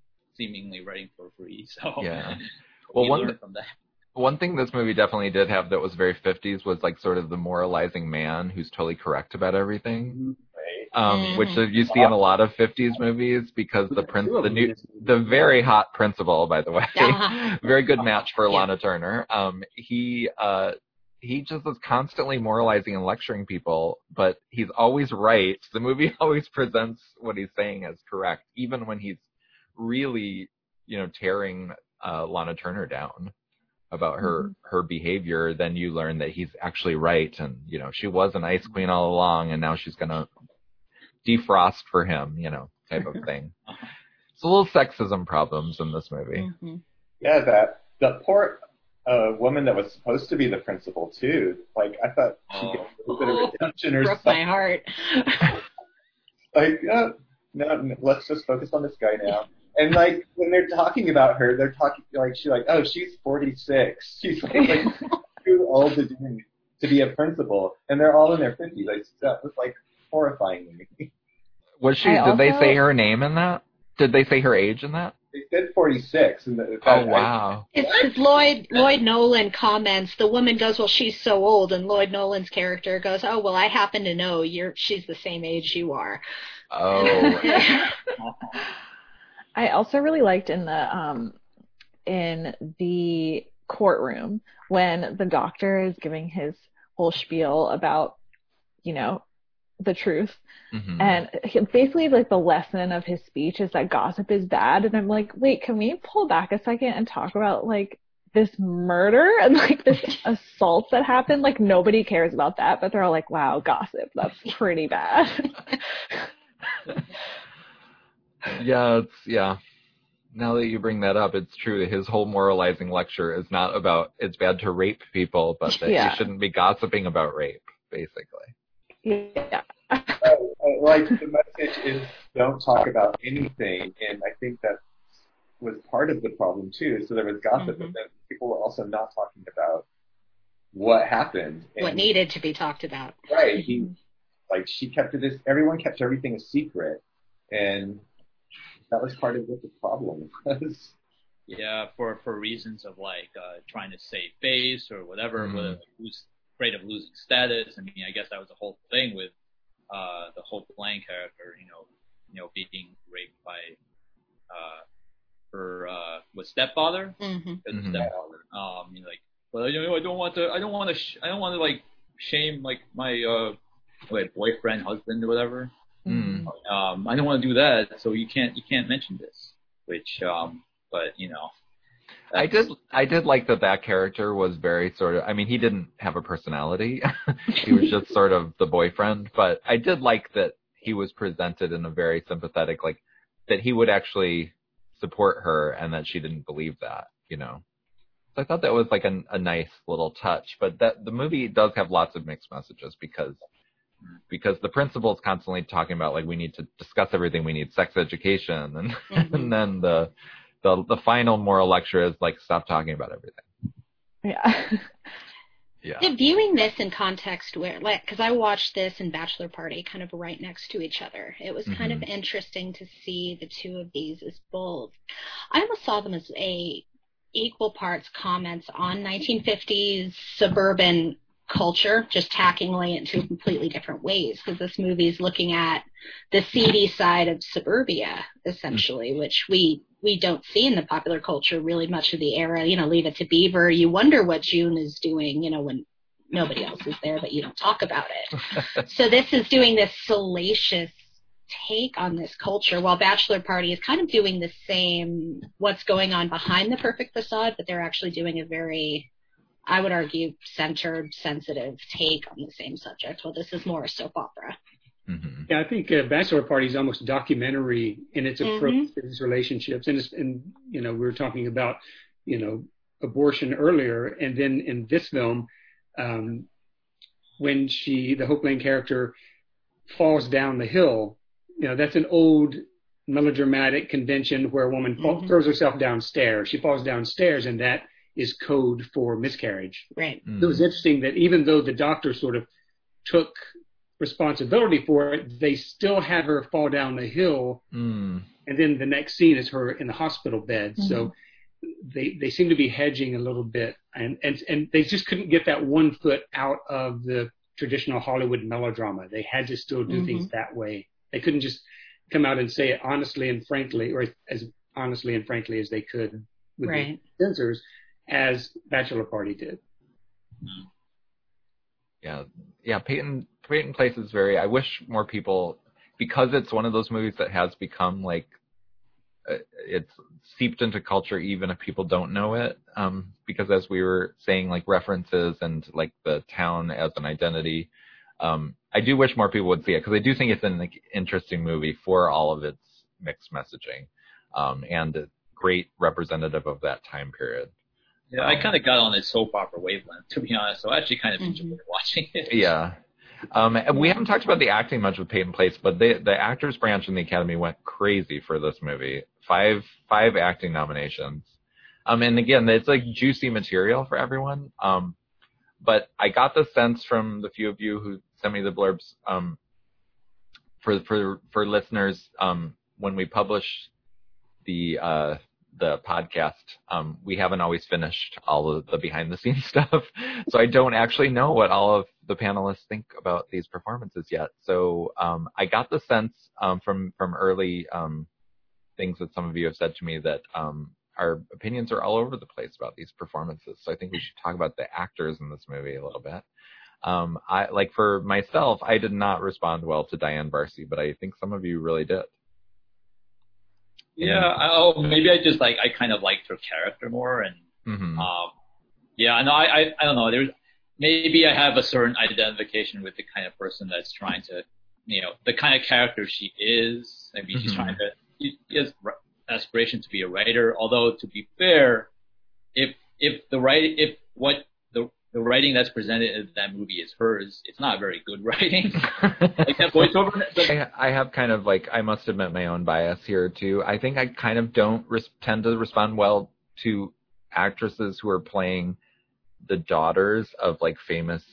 seemingly writing for free. <laughs> So Yeah. <laughs> we Well, one learned from that. One thing this movie definitely did have that was very 50s was like sort of the moralizing man who's totally correct about everything. Right? Um, which Mhm. you see in a lot of 50s movies because the prince, the new, the very hot principal, by the way, <laughs> Uh-huh. very good match for Yeah. Lana Turner. Um, he, uh, he just is constantly moralizing and lecturing people, but he's always right. The movie always presents what he's saying as correct, even when he's really, you know, tearing uh, Lana Turner down about her her behavior. Then you learn that he's actually right, and you know, she was an ice queen all along, and now she's gonna defrost for him, you know, type of thing. <laughs> It's a little sexism problems in this movie. Mhm. Yeah, that the poor uh, woman that was supposed to be the principal too. Like I thought she'd get a little bit of redemption or Broke my heart. <laughs> Like, uh, no, no, let's just focus on this guy now. And like when they're talking about her, they're talking like she's like, oh, she's 46. She's like, like <laughs> too old to be to be a principal, and they're all in their 50s. Like, that was like horrifying to me. Was she? I did they say her name in that? Did they say her age in that? They said 46, and the, Oh wow. It's 'cause Lloyd Lloyd Nolan comments the woman goes, well, she's so old, and Lloyd Nolan's character goes, oh, well, I happen to know you're she's the same age you are. Oh. <laughs> <laughs> I also really liked in the um in the courtroom when the doctor is giving his whole spiel about you know the truth. Mhm. and he, basically like the lesson of his speech is that gossip is bad. And i'm like wait can we pull back a second and talk about like this murder and like this <laughs> assault that happened? Like nobody cares about that but they're all like wow gossip. That's pretty bad <laughs> yeah, it's yeah. Now that you bring that up, it's true. His whole moralizing lecture is not about it's bad to rape people, but that Yeah. you shouldn't be gossiping about rape, basically. yeah like the message is don't talk about anything, and I think that was part of the problem too. So there was gossip, but Mhm. then people were also not talking about what happened. And, what needed to be talked about. Right. He like she kept this. Everyone kept everything a secret, and that was part of what the problem was. Yeah, for for reasons of like uh, trying to save face or whatever, Mhm. whether lose, afraid of losing status. I mean, I guess that was the whole thing with uh, the Hope Lange character, you know, you know, being raped by uh, her uh, was stepfather, hmm his Mhm. stepfather. Um, you know, like, well, you know, I don't want to, I don't want to, sh- I don't want to like shame like my uh, like boyfriend, husband, or whatever. Um, I don't want to do that, so you can't, you can't mention this. Which, um, but you know, I did I did like that that character was very sort of I mean he didn't have a personality. <laughs> he was just sort of the boyfriend, but I did like that he was presented in a very sympathetic like that he would actually support her and that she didn't believe that, you know. So I thought that was like a, a nice little touch, but that the movie does have lots of mixed messages because because the principal is constantly talking about like we need to discuss everything, we need sex education, and Mhm. <laughs> and then the the the final moral lecture is like stop talking about everything. yeah <laughs> Yeah. Yeah, viewing this in context where, like, because I watched this and Bachelor Party kind of right next to each other. It was kind of interesting to see the two of these as both. I almost saw them as a equal parts comments on 1950s suburban culture, just tacking away into completely different ways. Because this movie is looking at the seedy side of suburbia, essentially, mm-hmm. which we we don't see in the popular culture really much of the era. You know, Leave It to Beaver. You wonder what June is doing. You know, when nobody else is there, but you don't talk about it. <laughs> so this is doing this salacious take on this culture, while Bachelor Party is kind of doing the same. What's going on behind the perfect facade, but they're actually doing a very I would argue centered, sensitive take on the same subject. Well, this is more a soap opera. hmm Yeah, I think uh, Bachelor Party is almost documentary in its approach Mhm. to these relationships, and it's, and you know we were talking about you know abortion earlier, and then in this film, um, when she the Hope Lange character falls down the hill, you know that's an old melodramatic convention where a woman fall, Mhm. throws herself downstairs. She falls downstairs, and that is code for miscarriage. Right. It was interesting that even though the doctor sort of took responsibility for it, they still had her fall down the hill, Mm. and then the next scene is her in the hospital bed. So they they seem to be hedging a little bit, and and and they just couldn't get that one foot out of the traditional Hollywood melodrama. They had to still do Mhm. things that way. They couldn't just come out and say it honestly and frankly, or as honestly and frankly as they could with Right. the censors, as Bachelor Party did. Yeah, yeah. Peyton Peyton Place is very. I wish more people because it's one of those movies that has become like uh, it's seeped into culture even if people don't know it. Um, because as we were saying, like references and like the town as an identity. Um, I do wish more people would see it because I do think it's an like, interesting movie for all of its mixed messaging, um, and a great representative of that time period. Yeah, I kind of got on a soap opera wavelength, to be honest. So I actually kind of enjoyed watching it. <laughs> Yeah. Um, and we haven't talked about the acting much with Peyton Place, but they, the actors branch in the Academy went crazy for this movie. Five five acting nominations. Um, and again, it's like juicy material for everyone. Um, but I got the sense from the few of you who sent me the blurbs um, for for for listeners um, when we publish the uh, the podcast, um, we haven't always finished all of the behind the scenes <laughs> stuff. so I don't actually know what all of the panelists think about these performances yet. So um, I got the sense um, from from early um, things that some of you have said to me that um, our opinions are all over the place about these performances. So I think we should talk about the actors in this movie a little bit. Um, I like for myself, I did not respond well to Diane Varsi, but I think some of you really did. Yeah, oh, maybe I just like I kind of liked her character more, and Mm-hmm. um, yeah, no, I, I I don't know. There's maybe I have a certain identification with the kind of person that's trying to, you know, the kind of character she is. Maybe she's Mhm. trying to. She has r- aspiration to be a writer. Although to be fair, if if the right if what the writing that's presented in that movie is hers, it's not very good <laughs> writing. <laughs> like that voiceover. I have kind of like I must admit my own bias here too. I think I kind of don't res- tend to respond well to actresses who are playing the daughters of like famous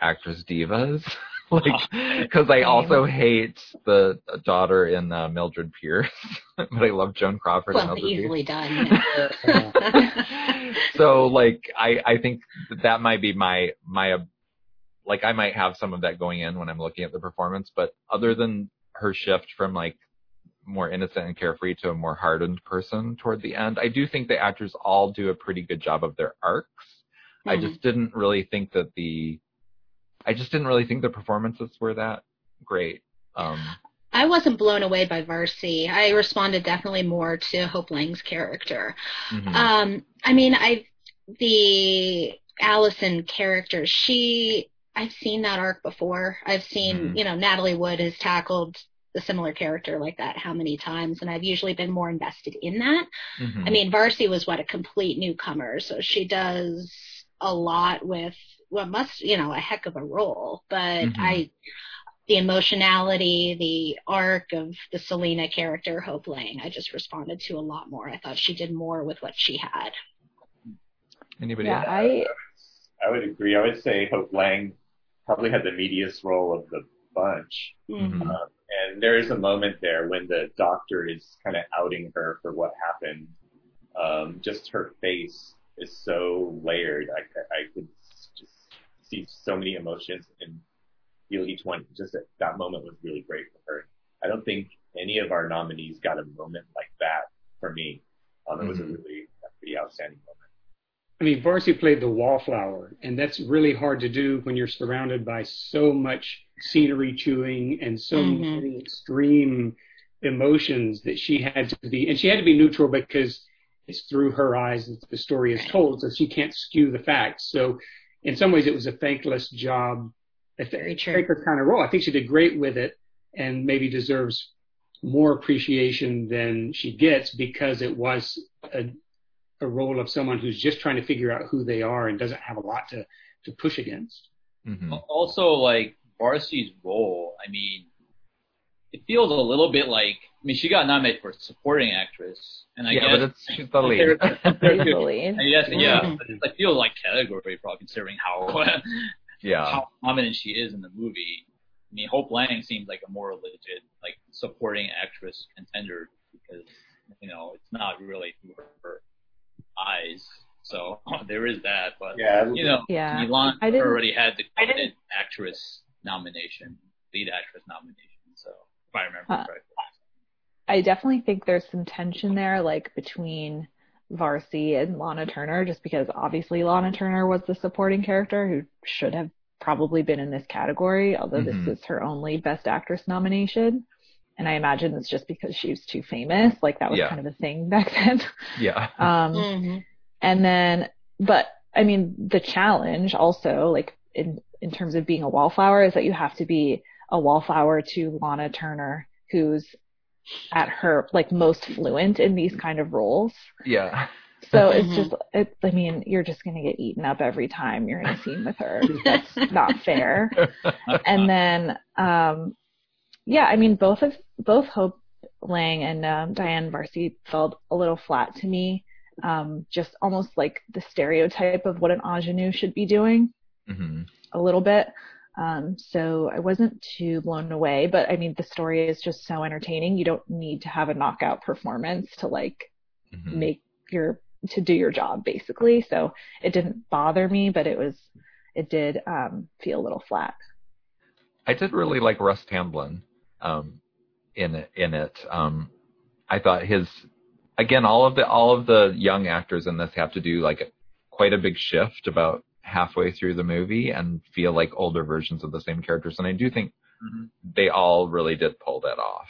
actress divas. <laughs> <laughs> like because I also hate the daughter in uh, Mildred Pierce, <laughs> but I love Joan Crawford and well, Mildred Pierce. easily done. <laughs> so like I I think that, that might be my my uh, like I might have some of that going in when I'm looking at the performance, but other than her shift from like more innocent and carefree to a more hardened person toward the end, I do think the actors all do a pretty good job of their arcs. I Mhm. just didn't really think that the I just didn't really think the performances were that great. Um I wasn't blown away by Varsi. I responded definitely more to Hope Lange's character. mhm. Um, I mean, I the Allison character. She, I've seen that arc before. I've seen, Mhm. you know, Natalie Wood has tackled a similar character like that how many times, and I've usually been more invested in that. Mhm. I mean, Varsi was what a complete newcomer, so she does a lot with what must, you know, a heck of a role. But Mhm. I, the emotionality, the arc of the Selena character, Hope Lange, I just responded to a lot more. I thought she did more with what she had. Anybody Yeah, else? I I would agree. I would say Hope Lange probably had the meatiest role of the bunch. Mhm. Um, and there is a moment there when the doctor is kind of outing her for what happened. Um, just her face is so layered. I, I could just see so many emotions and feel each one. Just that, that moment was really great for her. I don't think any of our nominees got a moment like that for me. Um, it was a Mhm. really a pretty outstanding moment. I mean, Varsi played the wallflower, and that's really hard to do when you're surrounded by so much scenery chewing and so Mhm. many extreme emotions that she had to be, and she had to be neutral because it's through her eyes that the story is told, so she can't skew the facts. So, in some ways, it was a thankless job, a th- Very true. thankless kind of role. I think she did great with it, and maybe deserves more appreciation than she gets because it was a a role of someone who's just trying to figure out who they are and doesn't have a lot to, to push against. Mhm. Also, like Varsi's role, I mean, it feels a little bit like. I mean, she got nominated for supporting actress, and I yeah, guess but it's she's the lead. compared- compared to- easily. I guess, yeah, but it like, feels like category probably considering how <laughs> yeah. how prominent she is in the movie. I mean, Hope Lange seems like a more legit, like supporting actress contender because you know it's not really through her, her eyes. So <laughs> there is that, but Yeah, you know, Yeah. Milan I didn't- already had the I didn't- coveted actress nomination, lead actress nomination. So if I remember Huh. correctly. I definitely think there's some tension there, like between Varsi and Lana Turner, just because obviously Lana Turner was the supporting character who should have probably been in this category, although Mhm. this is her only Best Actress nomination. And I imagine it's just because she was too famous. Like that was Yeah. kind of a thing <laughs> back then. Yeah. Um, hmm and then, but I mean, the challenge also, like in in terms of being a wallflower, is that you have to be a wallflower to Lana Turner, who's at her like most fluent in these kind of roles. Yeah. So it's Mhm. just, it, I mean, you're just gonna get eaten up every time you're in a scene with her. <laughs> That's not fair. And then, um, yeah, I mean, both of both Hope Lange and um, Diane Varsi felt a little flat to me. Um, just almost like the stereotype of what an ingenue should be doing hmm a little bit. Um, so I wasn't too blown away, but I mean, the story is just so entertaining. You don't need to have a knockout performance to like Mhm. make your to do your job basically. So it didn't bother me, but it was it did um, feel a little flat. I did really like Russ Tamblyn um, in it. In it, um, I thought his again all of the all of the young actors in this have to do like quite a big shift about halfway through the movie and feel like older versions of the same characters, and I do think Mhm. they all really did pull that off.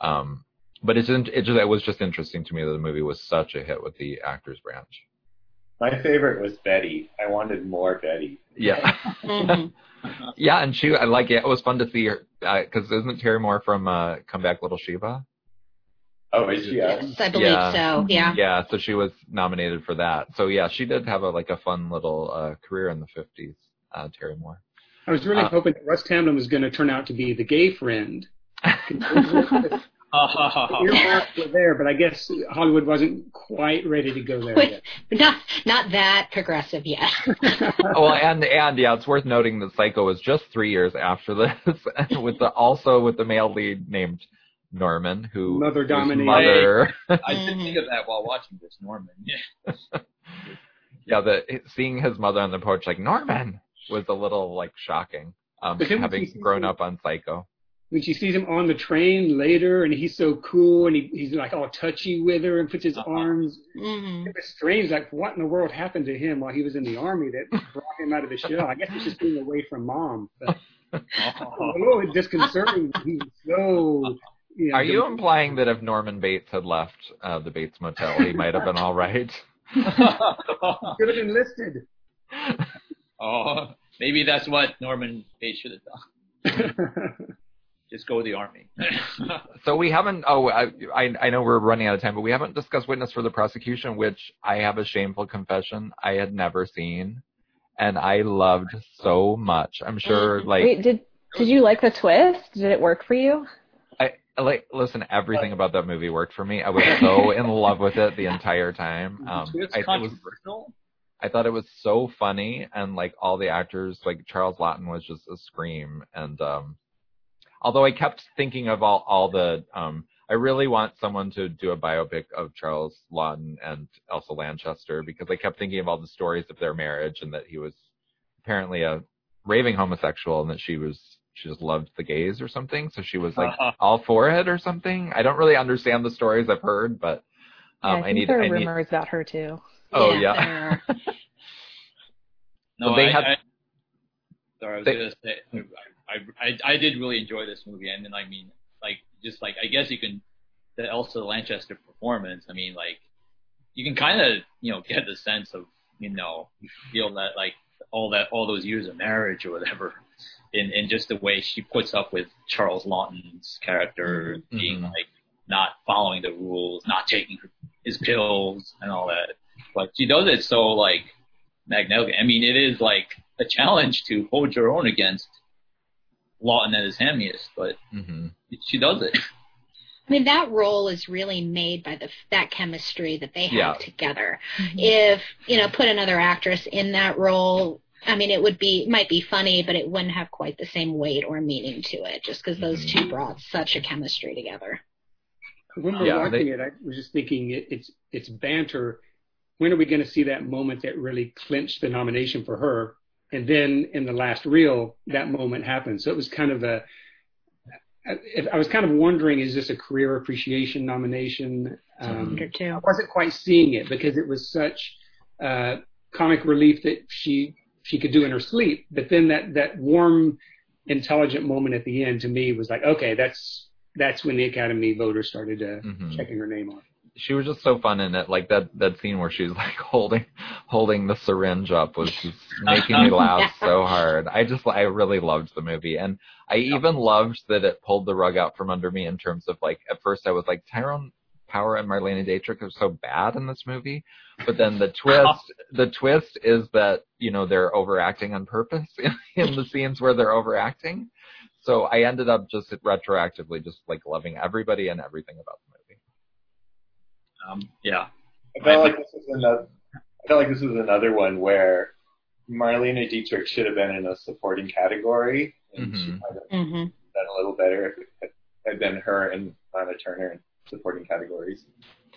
Um, but it's in- it just it was just interesting to me that the movie was such a hit with the actors branch. My favorite was Betty. I wanted more Betty. Yeah. <laughs> Mhm. Yeah, and she, I like it. It was fun to see her because isn't Terry Moore from uh, Come Back Little Sheba? Oh, is she? Yes, I believe Yeah. so. Yeah. Yeah, so she was nominated for that. So yeah, she did have a like a fun little uh, career in the fifties. Uh, Terry Moore. I was really Uh, hoping that Russ Tamblyn was going to turn out to be the gay friend. <laughs> Earmarks were there, but I guess Hollywood wasn't quite ready to go there yet. <laughs> Not not that progressive yet. <laughs> well, and and yeah, it's worth noting that Psycho was just three years after this, with the also with the male lead named Norman, who Mother whose dominated. mother. <laughs> I didn't think of that while watching this, Norman. Yeah. <laughs> yeah, the seeing his mother on the porch like Norman was a little like shocking. Um, But then when having grown him- up on Psycho. When she sees him on the train later, and he's so cool, and he, he's like all touchy with her, and puts his Uh-huh. arms. hmm It was strange. Like, what in the world happened to him while he was in the army that <laughs> brought him out of the shell? I guess it's just being away from mom. But a little disconcerting. He's so. You know, Are you implying that if Norman Bates had left uh, the Bates Motel, he might have been all right? <laughs> could have enlisted? <laughs> oh, maybe that's what Norman Bates should have done. <laughs> Just go to the army. So we haven't. Oh, I, I I know we're running out of time, but we haven't discussed Witness for the Prosecution, which I have a shameful confession I had never seen, and I loved so much. I'm sure, like, Wait, did did you like the twist? Did it work for you? Like listen. Everything about that movie worked for me. I was so <laughs> in love with it the entire time. Um, it's I, it was. I thought it was so funny and like all the actors, like Charles Laughton was just a scream. And um although I kept thinking of all all the um I really want someone to do a biopic of Charles Laughton and Elsa Lanchester because I kept thinking of all the stories of their marriage and that he was apparently a raving homosexual and that she was she just loved the gays or something. So she was like all for it or something. I don't really understand the stories I've heard, but Yeah, um I I, need there are I need rumors about her too. Oh Yeah, yeah. <laughs> No, But they I, had- I, sorry, I was they- gonna say, I, I, I did really enjoy this movie, and then I mean, like, just like, I guess you can, the Elsa Lanchester performance, I mean, like, you can kind of, you know, get the sense of, you know, you feel that, like, all that, all those years of marriage or whatever, in, in just the way she puts up with Charles Laughton's character Mhm. being, like, not following the rules, not taking his pills and all that. But she does it so, like, magnetic. I mean, it is like a challenge to hold your own against Laughton and his Hamius, but hmm she does it. I mean, that role is really made by the that chemistry that they have Yeah. together. If you know, put another actress in that role, I mean, it would be might be funny, but it wouldn't have quite the same weight or meaning to it, just because those two brought such a chemistry together. When we're Yeah, watching they- it, I was just thinking it, it's it's banter. When are we going to see that moment that really clinched the nomination for her? And then in the last reel, that moment happened. So it was kind of a. I, I was kind of wondering, is this a career appreciation nomination? Um, too. I wasn't quite seeing it because it was such uh, comic relief that she she could do in her sleep. But then that that warm, intelligent moment at the end to me was like, okay, that's that's when the Academy voters started uh, Mhm. checking her name off. she was just so fun in it. Like that that scene where she's like <laughs> holding holding the syringe up was just making me laugh <laughs> so hard. I just I really loved the movie, and I even loved that it pulled the rug out from under me in terms of like at first I was like Tyrone Power and Marlene Dietrich are so bad in this movie, but then the twist the twist is that you know they're overacting on purpose in, <laughs> in the scenes where they're overacting. So I ended up just retroactively just like loving everybody and everything about the movie. Um, yeah. I felt like this is another. I felt like this was another one where Marlene Dietrich should have been in a supporting category, and she Mhm. might have hmm done a little better if it had- had been her and Lana Turner. in supporting categories.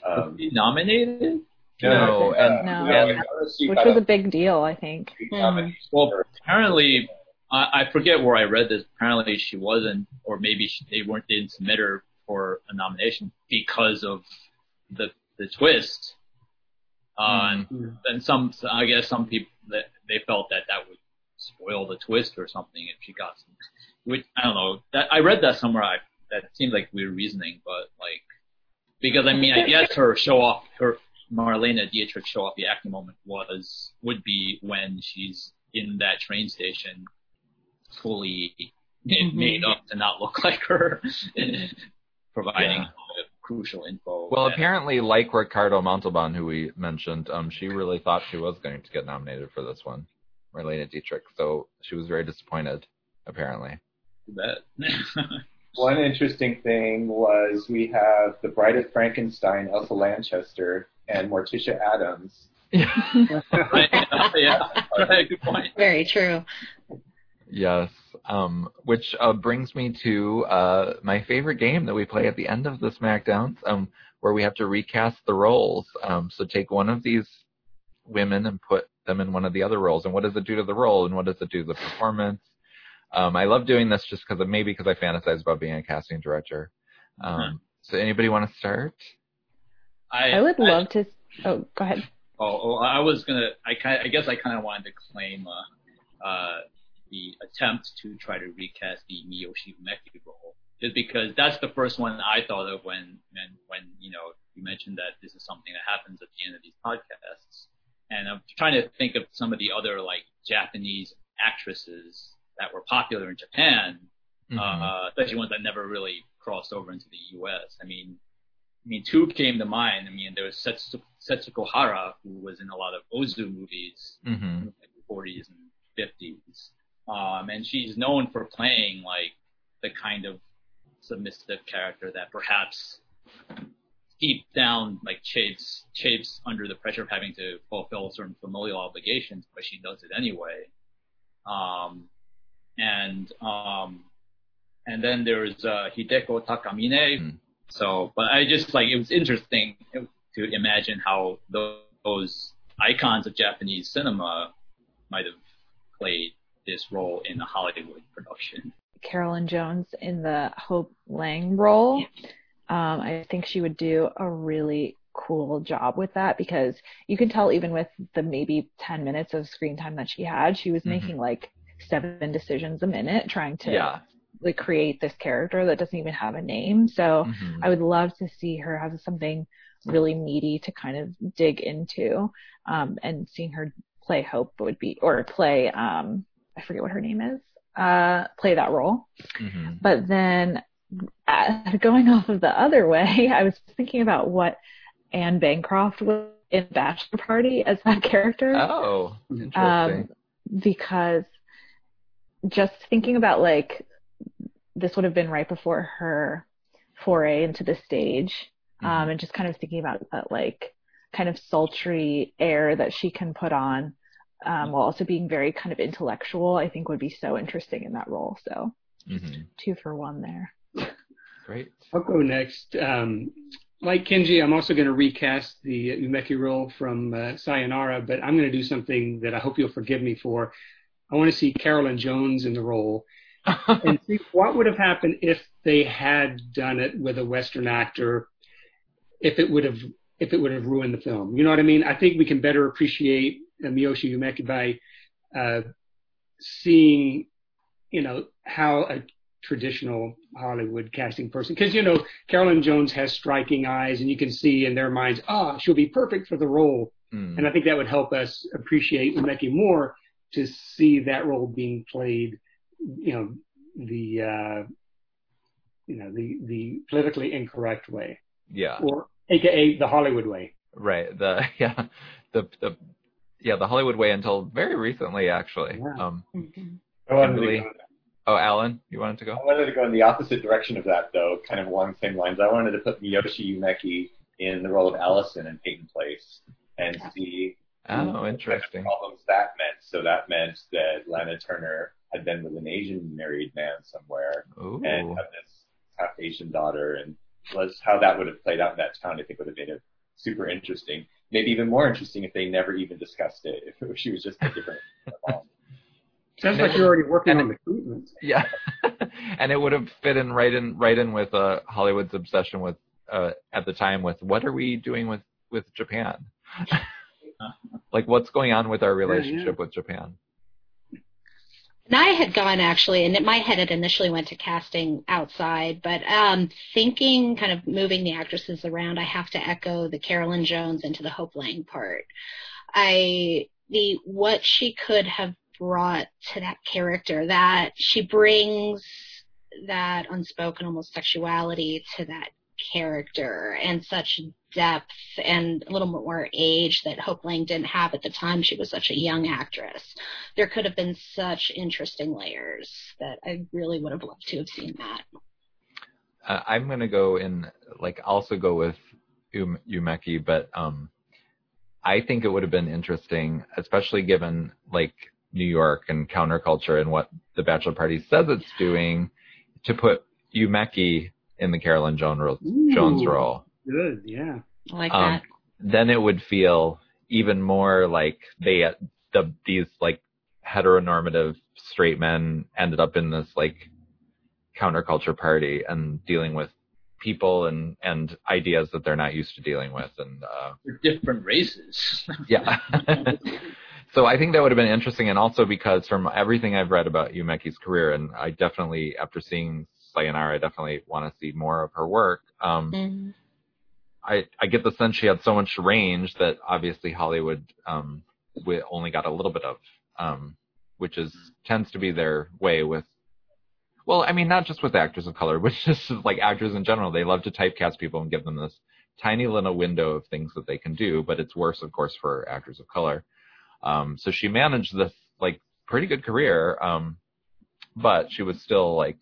Um, She nominated? No, yeah, and- No. and- she which was a a big deal, I think. big nomination Well, apparently, I, I forget where I read this. Apparently, she wasn't, or maybe she, they weren't didn't submit her for a nomination because of the the twist. Uh, Mm. and some, I guess, some people that they felt that that would spoil the twist or something if she got some. Which I don't know. That I read that somewhere. I, that seemed like weird reasoning, but like because I mean, I guess her show off, her Marlene Dietrich show off the acting moment was would be when she's in that train station, fully made up to not look <laughs> like her, providing Yeah. crucial info. Well, that- apparently, like Ricardo Montalban, who we mentioned, um, she really thought she was going to get nominated for this one, Marlene Dietrich. So she was very disappointed, apparently. that. <laughs> One interesting thing was we have the Bride of Frankenstein, Elsa Lanchester, and Morticia Addams. right? yeah, <laughs> right, good point. Very true. yes. Um, which uh, brings me to uh, my favorite game that we play at the end of the SmackDowns, um, where we have to recast the roles. Um, so take one of these women and put them in one of the other roles. And what does it do to the role? And what does it do to the performance? Um, I love doing this just because maybe because I fantasize about being a casting director. Um, So anybody want to start? I, I would love to. Oh, go ahead. Oh, oh, I was gonna. I kind. I guess I kind of wanted to claim uh, uh, the attempt to try to recast the Miyoshi Umeki role, just because that's the first one I thought of when when when you know you mentioned that this is something that happens at the end of these podcasts, and I'm trying to think of some of the other like Japanese actresses that were popular in Japan, Mhm. uh, especially ones that never really crossed over into the U.S. I mean, I mean, two came to mind. I mean, there was Setsu, Setsuko Hara, who was in a lot of Ozu movies Mhm. in the 40s and 50s. Um, and she's known for playing like the kind of submissive character that perhaps deep down like chafes chafes under the pressure of having to fulfill certain familial obligations, but she does it anyway. Um, and um, and then there's uh, Hideko Takamine. Mm. So, but I just like it was interesting to imagine how those, icons of Japanese cinema might have played this role in a Hollywood production. Carolyn Jones in the Hope Lange role. Um, I think she would do a really cool job with that because you can tell even with the maybe 10 minutes of screen time that she had, she was Mhm. making like seven decisions a minute trying to Yeah. Like create this character that doesn't even have a name. So Mhm. I would love to see her have something really meaty to kind of dig into. Um, and seeing her play Hope would be, or play, um, I forget what her name is, uh, play that role. Mhm. But then uh, going off of the other way, <laughs> I was thinking about what Anne Bancroft was in Bachelor Party as that character. Oh, interesting. Um, because just thinking about like this would have been right before her foray into the stage, um, Mhm. and just kind of thinking about that like kind of sultry air that she can put on, um, while also being very kind of intellectual, I think would be so interesting in that role. So Mhm. two for one there. Great. I'll go next. Um, like Kenji, I'm also going to recast the Umeki role from uh, Sayonara, but I'm going to do something that I hope you'll forgive me for. I want to see Carolyn Jones in the role <laughs> and see what would have happened if they had done it with a Western actor. If it would have, if it would have ruined the film, you know what I mean? I think we can better appreciate Miyoshi Umeki by uh, seeing, you know, how a traditional Hollywood casting person, because you know Carolyn Jones has striking eyes, and you can see in their minds, ah, she'll be perfect for the role. Mm. And I think that would help us appreciate Umeki more to see that role being played, you know, the uh, you know the the politically incorrect way, yeah. or AKA the Hollywood way. Right. The <laughs> yeah. The the yeah the Hollywood way until very recently actually. Yeah. Um. Kimberly? Oh, Allan, you wanted to go? I wanted to go in the opposite direction of that, though, kind of along the same lines. I wanted to put Miyoshi Umeki in the role of Allison in Peyton Place and see Oh, what kind of interesting. problems that meant. So that meant that Lana Turner had been with an Asian married man somewhere Ooh. and had this half Asian daughter, and was how that would have played out in that town. I think would have made it super interesting. Maybe even more interesting if they never even discussed it. <laughs> If she was just a different. <laughs> Sounds like you're already working on the treatment. Yeah, <laughs> and it would have fit in right in right in with uh, Hollywood's obsession with uh, at the time with what are we doing with with Japan? like what's going on with our relationship Yeah, yeah. with Japan? And I had gone actually, and my head had initially went to casting outside, but um, thinking kind of moving the actresses around, I have to echo the Carolyn Jones into the Hope Lange part. I the what she could have brought to that character, that she brings that unspoken almost sexuality to that character and such depth and a little more age that Hope Lange didn't have at the time. She was such a young actress. There could have been such interesting layers that I really would have loved to have seen that. Uh, I'm gonna go in like also go with um, Umeki, but um, I think it would have been interesting, especially given like New York and counterculture and what the Bachelor Party says it's doing, to put Umeki in the Carolyn Jones ro- Jones role. Good, yeah. I like Um, that. then it would feel even more like they the these like heteronormative straight men ended up in this like counterculture party and dealing with people and and ideas that they're not used to dealing with and uh They're different races. <laughs> yeah <laughs> so i think that would have been interesting and also because from everything i've read about Umeki's career and i definitely after seeing sayonara i definitely want to see more of her work um Mhm. I, I get the sense she had so much range that obviously Hollywood um, only got a little bit of, um, which is tends to be their way with. Well, I mean, not just with actors of color, <laughs> but just like actors in general. They love to typecast people and give them this tiny little window of things that they can do. But it's worse, of course, for actors of color. Um, so she managed this like pretty good career, um, but she was still like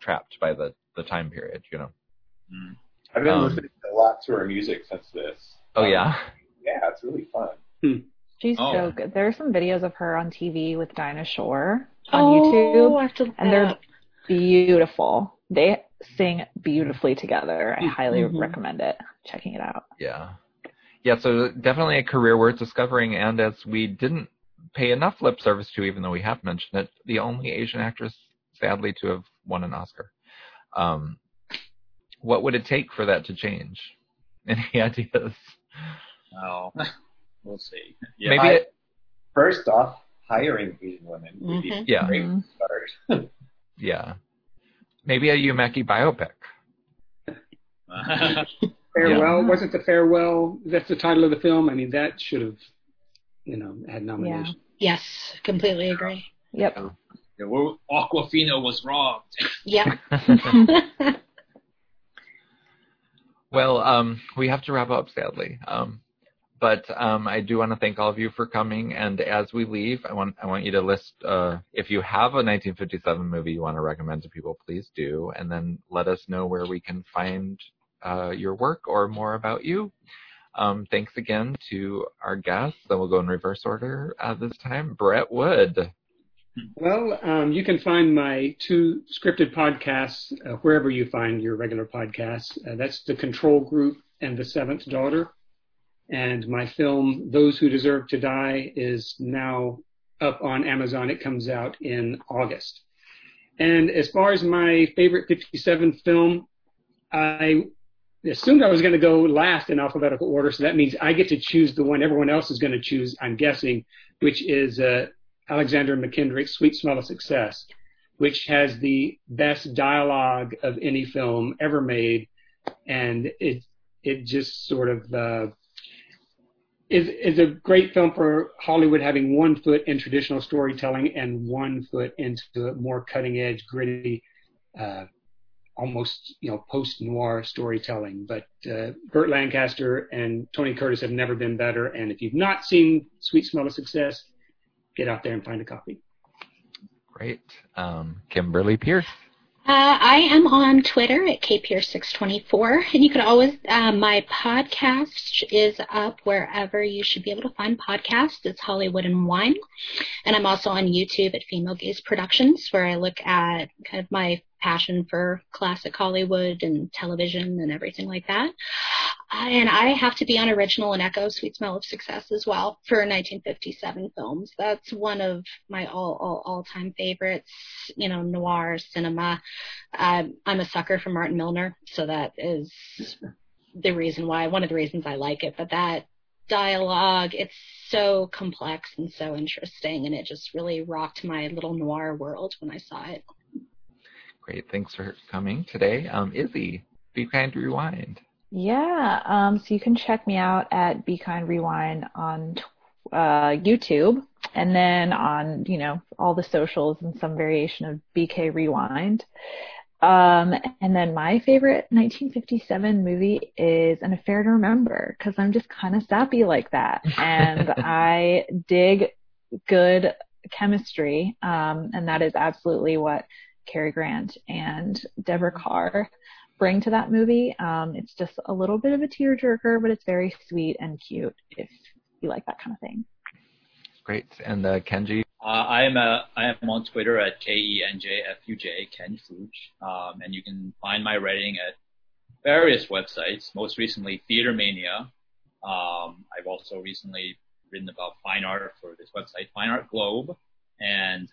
trapped by the the time period, you know. Mm. I've been Um, listening a lot to her music since this. Oh Um, yeah. Yeah, it's really fun. She's Oh. so good. There are some videos of her on TV with Dinah Shore on oh, YouTube. I have to look and they're beautiful. They sing beautifully together. I highly Mhm. recommend it. Checking it out. Yeah. Yeah, so definitely a career worth discovering, and as we didn't pay enough lip service to, even though we have mentioned it, the only Asian actress, sadly, to have won an Oscar. Um, what would it take for that to change? <laughs> Any ideas? Oh, we'll see. Yeah. Maybe I- it, First off, hiring Asian women would be Mhm. yeah, a great start. <laughs> yeah. Maybe a Umeki biopic. <laughs> Farewell wasn't the farewell. That's the title of the film. I mean, that should have, you know, had nomination. Yes, completely agree. Yep. Yeah, well, Awkwafina was robbed. Yep. <laughs> Well, um, we have to wrap up, sadly. Um, but um, I do want to thank all of you for coming. And as we leave, I want I want you to list uh, if you have a 1957 movie you want to recommend to people, please do, and then let us know where we can find uh, your work or more about you. Um, thanks again to our guests. Then we'll go in reverse order uh, this time. Brett Wood. Well, um, you can find my two scripted podcasts uh, wherever you find your regular podcasts. Uh, that's The Control Group and The Seventh Daughter. And my film, Those Who Deserve to Die, is now up on Amazon. It comes out in August. And as far as my favorite 57 film, I assumed I was going to go last in alphabetical order, so that means I get to choose the one everyone else is going to choose, I'm guessing, which is uh, Alexander Mackendrick's Sweet Smell of Success, which has the best dialogue of any film ever made, and it it just sort of uh, is is a great film for Hollywood having one foot in traditional storytelling and one foot into a more cutting edge, gritty, uh, almost you know post noir storytelling. But uh, Burt Lancaster and Tony Curtis have never been better. And if you've not seen Sweet Smell of Success, get out there and find a copy. Great. Um, Kimberly Pierce. Uh, I am on Twitter at kpierce624, and you can always, uh, my podcast is up wherever you should be able to find podcasts. It's Hollywood and Wine. And I'm also on YouTube at Female Gaze Productions, where I look at kind of my passion for classic Hollywood and television and everything like that. And I have to be on original and echo Sweet Smell of Success as well for 1957 films. That's one of my all, all, all time favorites, you know, noir cinema. Um, I'm a sucker for Martin Milner, so that is the reason why, one of the reasons I like it, but that dialogue, it's so complex and so interesting, and it just really rocked my little noir world when I saw it. Great. Thanks for coming today. Um, Izzy, Be Kind Rewind. Yeah. Um, so you can check me out at Be Kind Rewind on uh, YouTube and then on, you know, all the socials and some variation of BK Rewind. Um, and then my favorite 1957 movie is An Affair to Remember because I'm just kind of sappy like that. And <laughs> I dig good chemistry. Um, and that is absolutely what Cary Grant and Deborah Kerr bring to that movie. Um, it's just a little bit of a tearjerker, but it's very sweet and cute if you like that kind of thing. Great. And uh, Kenji? Uh, I am a, I am on Twitter at K E N J F U J Ken Fuj, um, and you can find my writing at various websites. Most recently, Theater Mania. Um, I've also recently written about fine art for this website, Fine Art Globe, and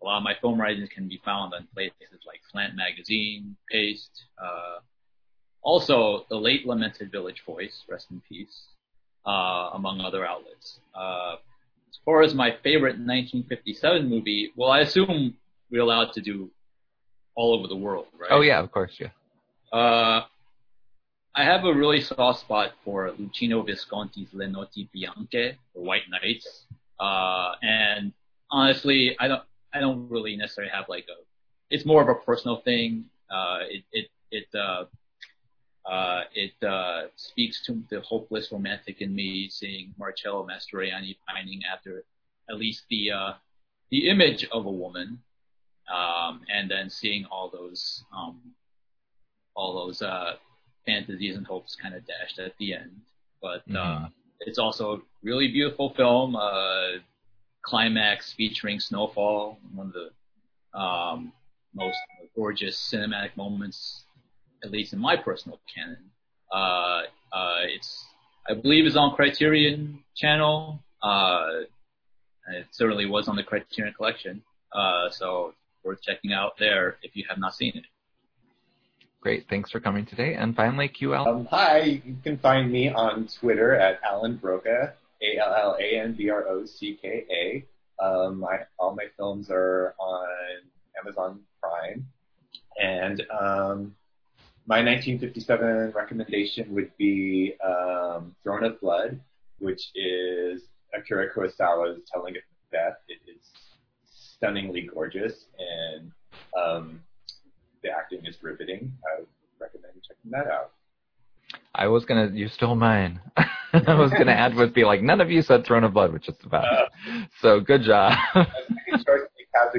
a lot of my film writings can be found on places like Slant Magazine, Paste, uh, also the late lamented Village Voice, rest in peace, uh, among other outlets. Uh, as far as my favorite 1957 movie, well, I assume we're allowed to do all over the world, right? Oh yeah, of course, yeah. Uh, I have a really soft spot for Luchino Visconti's Le Notti Bianche, The White Nights. Uh, and honestly, I don't, I don't really necessarily have like a. It's more of a personal thing. Uh, it it it uh, uh, it uh, speaks to the hopeless romantic in me, seeing Marcello Mastroianni pining after at least the uh, the image of a woman, um, and then seeing all those um, all those uh, fantasies and hopes kind of dashed at the end. But uh, mm-hmm. it's also a really beautiful film. Uh, climax featuring Snowfall, one of the um, most gorgeous cinematic moments, at least in my personal canon. Uh, uh, it's, I believe, is on Criterion Channel. Uh, it certainly was on the Criterion Collection, uh, so worth checking out there if you have not seen it. Great, thanks for coming today. And finally, QL. Um, hi, you can find me on Twitter at Allan Brocka. A L L A N B R O C K A. Um, all my films are on Amazon Prime, and um, my 1957 recommendation would be um, Throne of Blood, which is Akira Kurosawa's telling of Macbeth. It is stunningly gorgeous, and um, the acting is riveting. I would recommend checking that out. I was gonna. You stole mine. <laughs> I was gonna add would be like none of you said Throne of Blood, which is about. Uh, <laughs> so good job.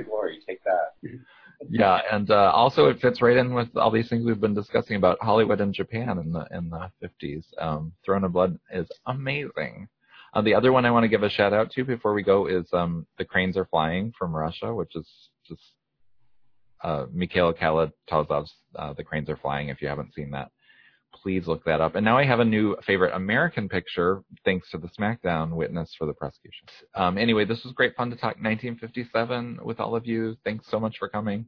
Glory. Take that. <laughs> yeah, and uh, also it fits right in with all these things we've been discussing about Hollywood and Japan in the in the 50s. Um, Throne of Blood is amazing. Uh, the other one I want to give a shout out to before we go is um, The Cranes Are Flying from Russia, which is just uh, Mikhail Kalatozov's uh, The Cranes Are Flying. If you haven't seen that, please look that up. And now I have a new favorite American picture thanks to the SmackDown witness for the prosecution. Um, anyway, this was great fun to talk 1957 with all of you. Thanks so much for coming.